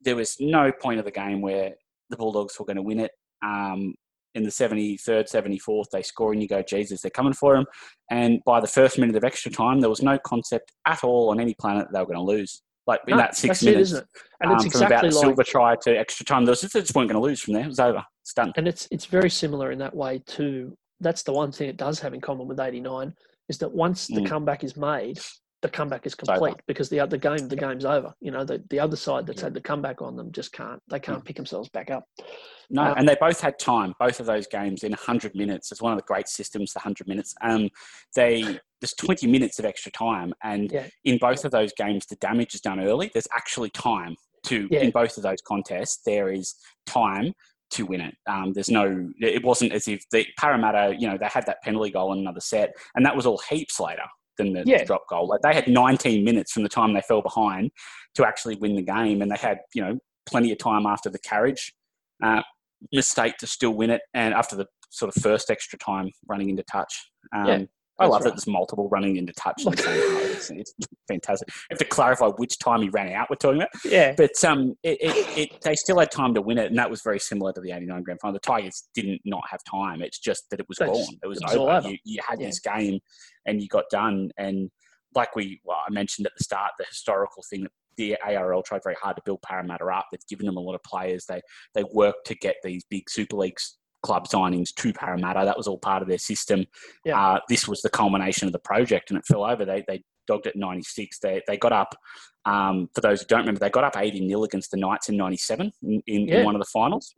There was no point of the game where the Bulldogs were going to win it. Um, in the 73rd, 74th, they score and you go, Jesus, they're coming for them. And by the first minute of extra time, there was no concept at all on any planet that they were going to lose. Like in No, that six minutes, it? And it's um, about exactly the like Silva try to extra time, they just weren't going to lose from there. It was over. It's done. and it's it's very similar in that way too. That's the one thing it does have in common with '89 is that once the Mm. comeback is made, the comeback is complete because the other game the game's over. You know, the, the other side that's Yeah. had the comeback on them just can't they can't pick themselves back up. No, Um, and they both had time. Both of those games in 100 minutes. It's one of the great systems, the 100 minutes. Um, they there's 20 minutes of extra time, and Yeah. in both of those games, the damage is done early. There's actually time to Yeah. in both of those contests. There is time to win it. Um, there's no. It wasn't as if the Parramatta, you know, they had that penalty goal in another set, and that was all heaps later than the, Yeah. drop goal. Like they had 19 minutes from the time they fell behind to actually win the game, and they had you know plenty of time after the Carige uh, mistake to still win it, and after the sort of first extra time running into touch. Um, Yeah, I that's love that there's multiple running into touch. It's, it's fantastic. I have to clarify which time he ran out. We're talking about, Yeah, but um, it, it, it, they still had time to win it, and that was very similar to the '89 grand final. The Tigers didn't not have time. It's just that it was gone. it was, it over. over. You, you had Yeah. this game, and you got done. And like we, well, I mentioned at the start, the historical thing that the ARL tried very hard to build Parramatta up. They've given them a lot of players. They they worked to get these big Super Leagues club signings to Parramatta. That was all part of their system. Yeah. Uh, this was the culmination of the project, and it fell over. They they dogged it 96. They they got up. Um, for those who don't remember, they got up 80 nil against the Knights in 97 in, in, Yeah. in one of the finals.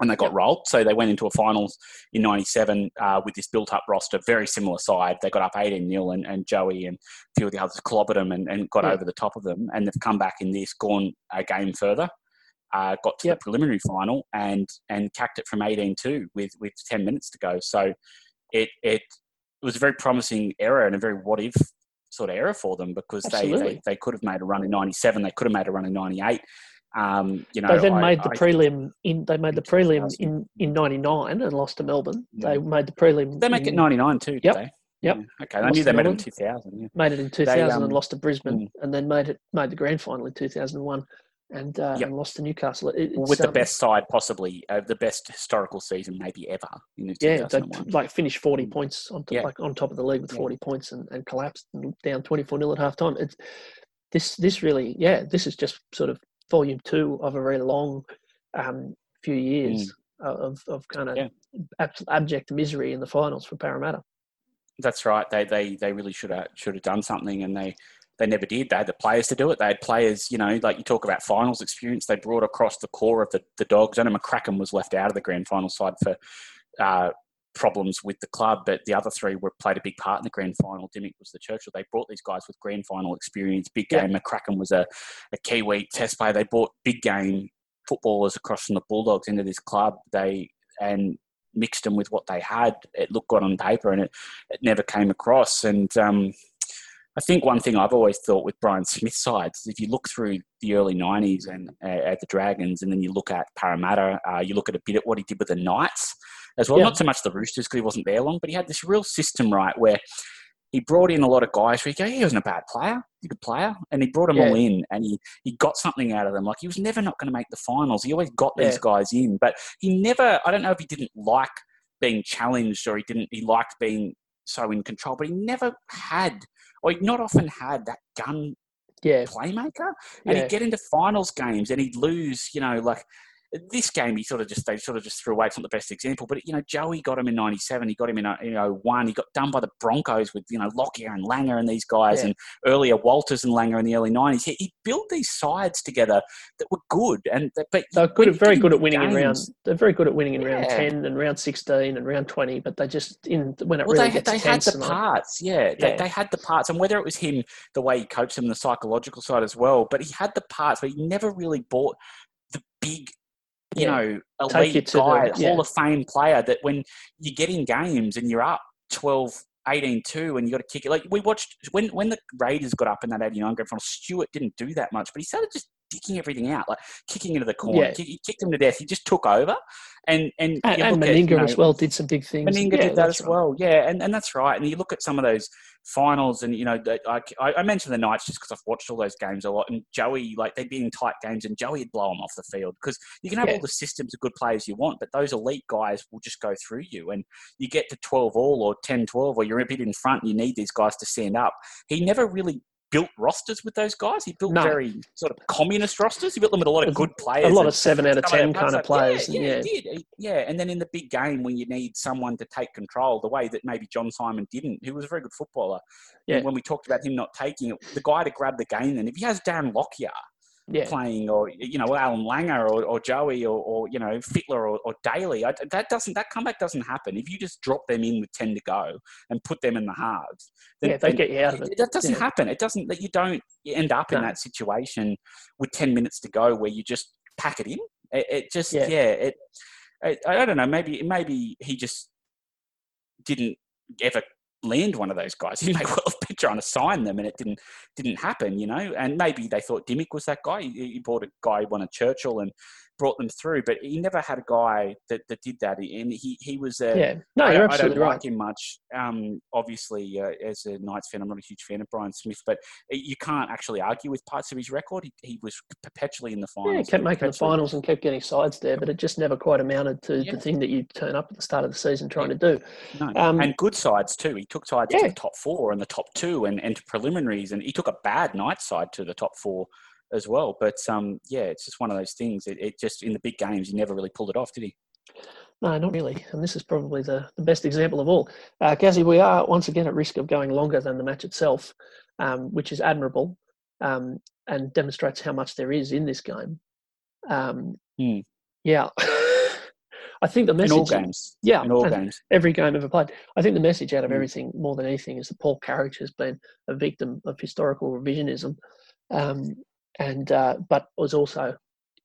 And they got rolled. So they went into a finals in 97 uh, with this built up roster, very similar side. They got up 18 nil, and, and Joey and a few of the others clobbered them and, and got Yeah. over the top of them. And they've come back in this, gone a game further, uh, got to Yep. the preliminary final, and and cacked it from 18 2 with, with 10 minutes to go. So it, it was a very promising era and a very what if sort of era for them because they, they, they could have made a run in 97, they could have made a run in 98. Um, you know, They then I- made the I- prelim in. They made the prelim in in '99 and lost to Melbourne. Yeah. They made the prelim. They make it in- 99 too, Yep. they? Yep. Yeah. Okay, I knew they made it in 2000. Yeah. Made it in 2000 um, and lost to Brisbane, and then made it made the grand final in 2001, and uh, Yep. and lost to Newcastle. It, it's, With the um, best side, possibly uh, the best historical season, maybe ever in Yeah, they like finished 40 Mm. points on top, Yeah. like on top of the league with Yeah. 40 points and, and collapsed and down 24 nil at half time. It's this this really yeah this is just sort of volume two of a very long um, few years of of kind of Mm. Yeah. abject misery in the finals for Parramatta. That's right. They they they really should have should have done something, and they they never did. They had the players to do it. They had players, you know, like you talk about finals experience. They brought across the core of the the dogs. I know McCracken was left out of the grand final side for. Uh, problems with the club, but the other three were played a big part in the grand final. Dymock was the Churchill. They brought these guys with grand final experience, big Yeah. game. McCracken was a, a Kiwi test player. They brought big game footballers across from the Bulldogs into this club. They and mixed them with what they had. It looked good on paper, and it, it never came across. And um, I think one thing I've always thought with Brian Smith's sides, is if you look through the early '90s and uh, at the Dragons, and then you look at Parramatta, uh, you look at a bit at what he did with the Knights as well. Yeah. Not so much the Roosters because he wasn't there long, but he had this real system right where. He brought in a lot of guys where you go, he wasn't a bad player, he's a good player. And he brought them all in and he, he got something out of them. Like he was never not going to make the finals. He always got these Yeah. guys in, but he never, I don't know if he didn't like being challenged or he didn't, he liked being so in control, but he never had, or he not often had that gun Yeah, playmaker. And Yeah. he'd get into finals games and he'd lose, you know, like this game he sort of just they sort of just threw away. It's not the best example, but you know, Joey got him in '97. He got him in uh, you know one. He got done by the Broncos with you know Lockyer and Langer and these guys, Yeah. and earlier Walters and Langer in the early '90s. He, he built these sides together that were good, and that, but they're good, at very good at winning in round. They're very good at winning in round 10 and round 16 and round 20, but they just in when it Well, really they, gets they had the parts, yeah. They, Yeah. they had the parts, and whether it was him, the way he coached them, the psychological side as well. But he had the parts, but he never really bought the big, you Yeah. know, Take you elite to the- guy, yeah. Hall of Fame player. That when you get in games and you're up 12, 18-2 and you got to kick it. Like we watched when when the Raiders got up in that '89 grand final. Stuart didn't do that much, but he started just dicking everything out, like kicking into the corner. Yeah. Kick, he kicked him to death. He just took over, and and, and, and at, you know, as well did some big things. Meninga Yeah, did that as right. well, yeah, and, and that's right. And you look at some of those finals, and you know, I I mentioned the Knights just because I've watched all those games a lot. And Joey, like they'd be in tight games, and Joey would blow them off the field because you can have Yeah. all the systems of good players you want, but those elite guys will just go through you. And you get to 12 all or 10 12, or you're a bit in front, and you need these guys to stand up. He never really built rosters with those guys. He built No. very sort of communist rosters. He built them with a lot of good players. A lot of 7 out of 10 their kind of players. Yeah, and yeah, yeah. he did. Yeah, and then in the big game when you need someone to take control, the way that maybe John Simon didn't, who was a very good footballer. Yeah. And when we talked about him not taking it, the guy to grab the game, then if he has Darren Lockyer Yeah. playing, or you know Alan Langer, or, or Joey, or, or you know Fittler or, or Daley, I, that doesn't that comeback doesn't happen. If you just drop them in with ten to go and put them in the halves, then, Yeah, they get you out of it. that doesn't Yeah. happen. It doesn't that you don't you end up in that situation with ten minutes to go where you just pack it in. It, it just Yeah. yeah. it I, I don't know. Maybe maybe he just didn't ever land one of those guys. He may well have been trying to sign them, and it didn't didn't happen. You know, and maybe they thought Dymock was that guy. He, he bought a guy who won a Churchill and brought them through, but he never had a guy that, that did that. And he he was a Yeah. No, I you're don't, I don't right. like him much. Um, obviously, uh, as a Knights fan, I'm not a huge fan of Brian Smith, but you can't actually argue with parts of his record. He, he was perpetually in the finals. Yeah, he kept making the finals and kept getting sides there, but it just never quite amounted to Yeah. the thing that you turn up at the start of the season trying to do. No. Um, and good sides too. He took sides to the top four and the top two, and, and to preliminaries, and he took a bad Knights side to the top four as well. But um, yeah, it's just one of those things. It, it just in the big games, he never really pulled it off, did he? No, not really. And this is probably the, the best example of all. Uh, Gazzy, we are once again at risk of going longer than the match itself, um, which is admirable um, and demonstrates how much there is in this game. Um, Hmm. Yeah. I think the message. In all games. Yeah. In all games. every game ever played. I think the message out of Mm. everything, more than anything, is that Paul Carige has been a victim of historical revisionism, um, and uh, but was also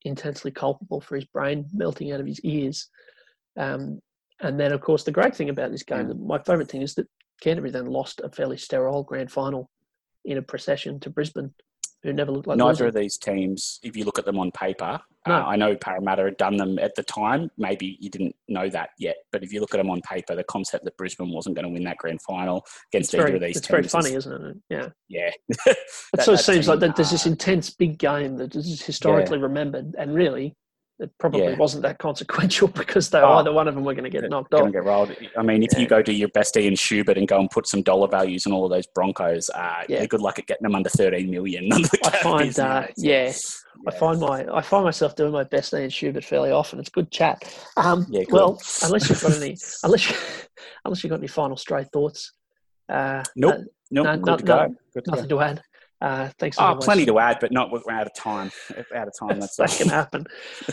intensely culpable for his brain melting out of his ears. Um, and then, of course, the great thing about this game, Mm. my favourite thing, is that Canterbury then lost a fairly sterile grand final in a procession to Brisbane, who never looked like Neither of these teams, if you look at them on paper, No. uh, I know Parramatta had done them at the time. Maybe you didn't know that yet, but if you look at them on paper, the concept that Brisbane wasn't going to win that grand final against It's either very, of these it's teams, It's very is- funny, isn't it? Yeah. yeah, It sort of that seems like that there's this uh, intense big game that is historically remembered, and really, it probably Yeah. wasn't that consequential because they Oh. either one of them were going to get knocked off. get rolled. I mean, if Yeah. you go do your best Ian Schubert and go and put some dollar values on all of those Broncos, uh, Yeah. good luck at getting them under 13 million. The I find, is, you know, uh, yeah, I find my I find myself doing my best Ian Schubert fairly often. It's good chat. Um, Yeah, well, unless you've got any, unless you, unless you've got any final stray thoughts. Uh, Nope. uh, Nope, no- good no- to go. no- Good to go. nothing to add. Uh, thanks. Oh, plenty to add, but not we're out of time. Out of time. That's that can happen.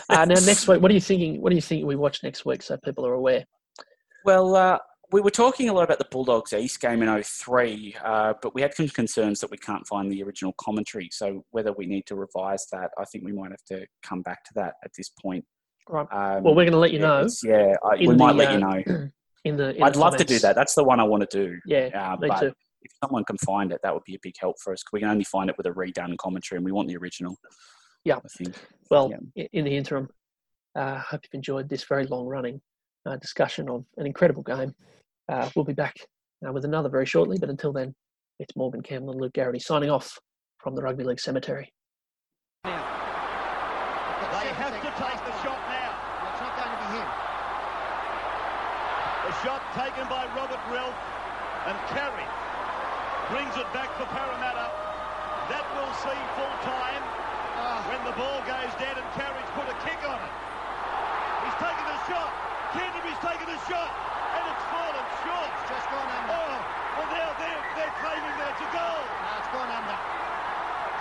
Uh, now, next week, what are you thinking? What do you think we watch next week, so people are aware? Well, uh, we were talking a lot about the Bulldogs East game in 03, uh, but we had some concerns that we can't find the original commentary. So whether we need to revise that, I think we might have to come back to that at this point. Right. Um, Well, we're going to let you know Yeah, I, we might let uh, you know. in the. In I'd the love to do that. That's the one I want to do. Yeah, Uh, me too. If someone can find it, that would be a big help for us. 'cause We can only find it with a redone commentary, and we want the original. Yeah. I think. Well, yeah. in the interim, uh, hope you've enjoyed this very long running uh, discussion of an incredible game. Uh, we'll be back uh, with another very shortly, but until then, it's Morgan Campbell and Luke Garrity signing off from the Rugby League Cemetery. They have to take the shot now. It's not going to be him. The shot taken by Robert Relf and Carige brings it back for Parramatta. That will see full time ah. when the ball goes dead and Carige's put a kick on it. He's taken a shot. Canterbury's taken a shot and it's fallen short. It's just gone under. Oh, well now they're, they're claiming that it's a goal. No, it's gone under.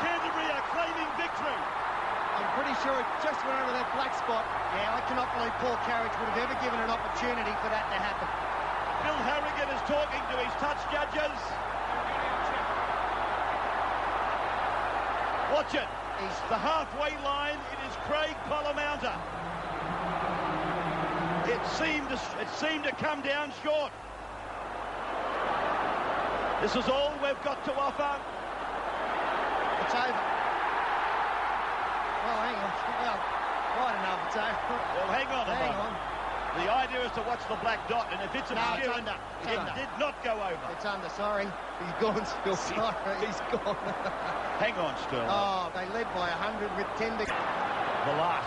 Canterbury are claiming victory. I'm pretty sure it just went over that black spot. Yeah, I cannot believe Paul Carige would have ever given an opportunity for that to happen. Bill Harrigan is talking to his touch judges. Watch it. He's The halfway line, it is Craig Polla-Mounter. It seemed to, it seemed to come down short. This is all we've got to offer. it's over. Well, hang on. Well, right enough, it's over. Well, hang on Hang on. The idea is to watch the black dot, and if it's No, it's under. It's it under. did not go over. It's under. Sorry. He's gone still. Sorry. He's gone. Hang on, Sterling. oh, they led by 100 with 10 to... The last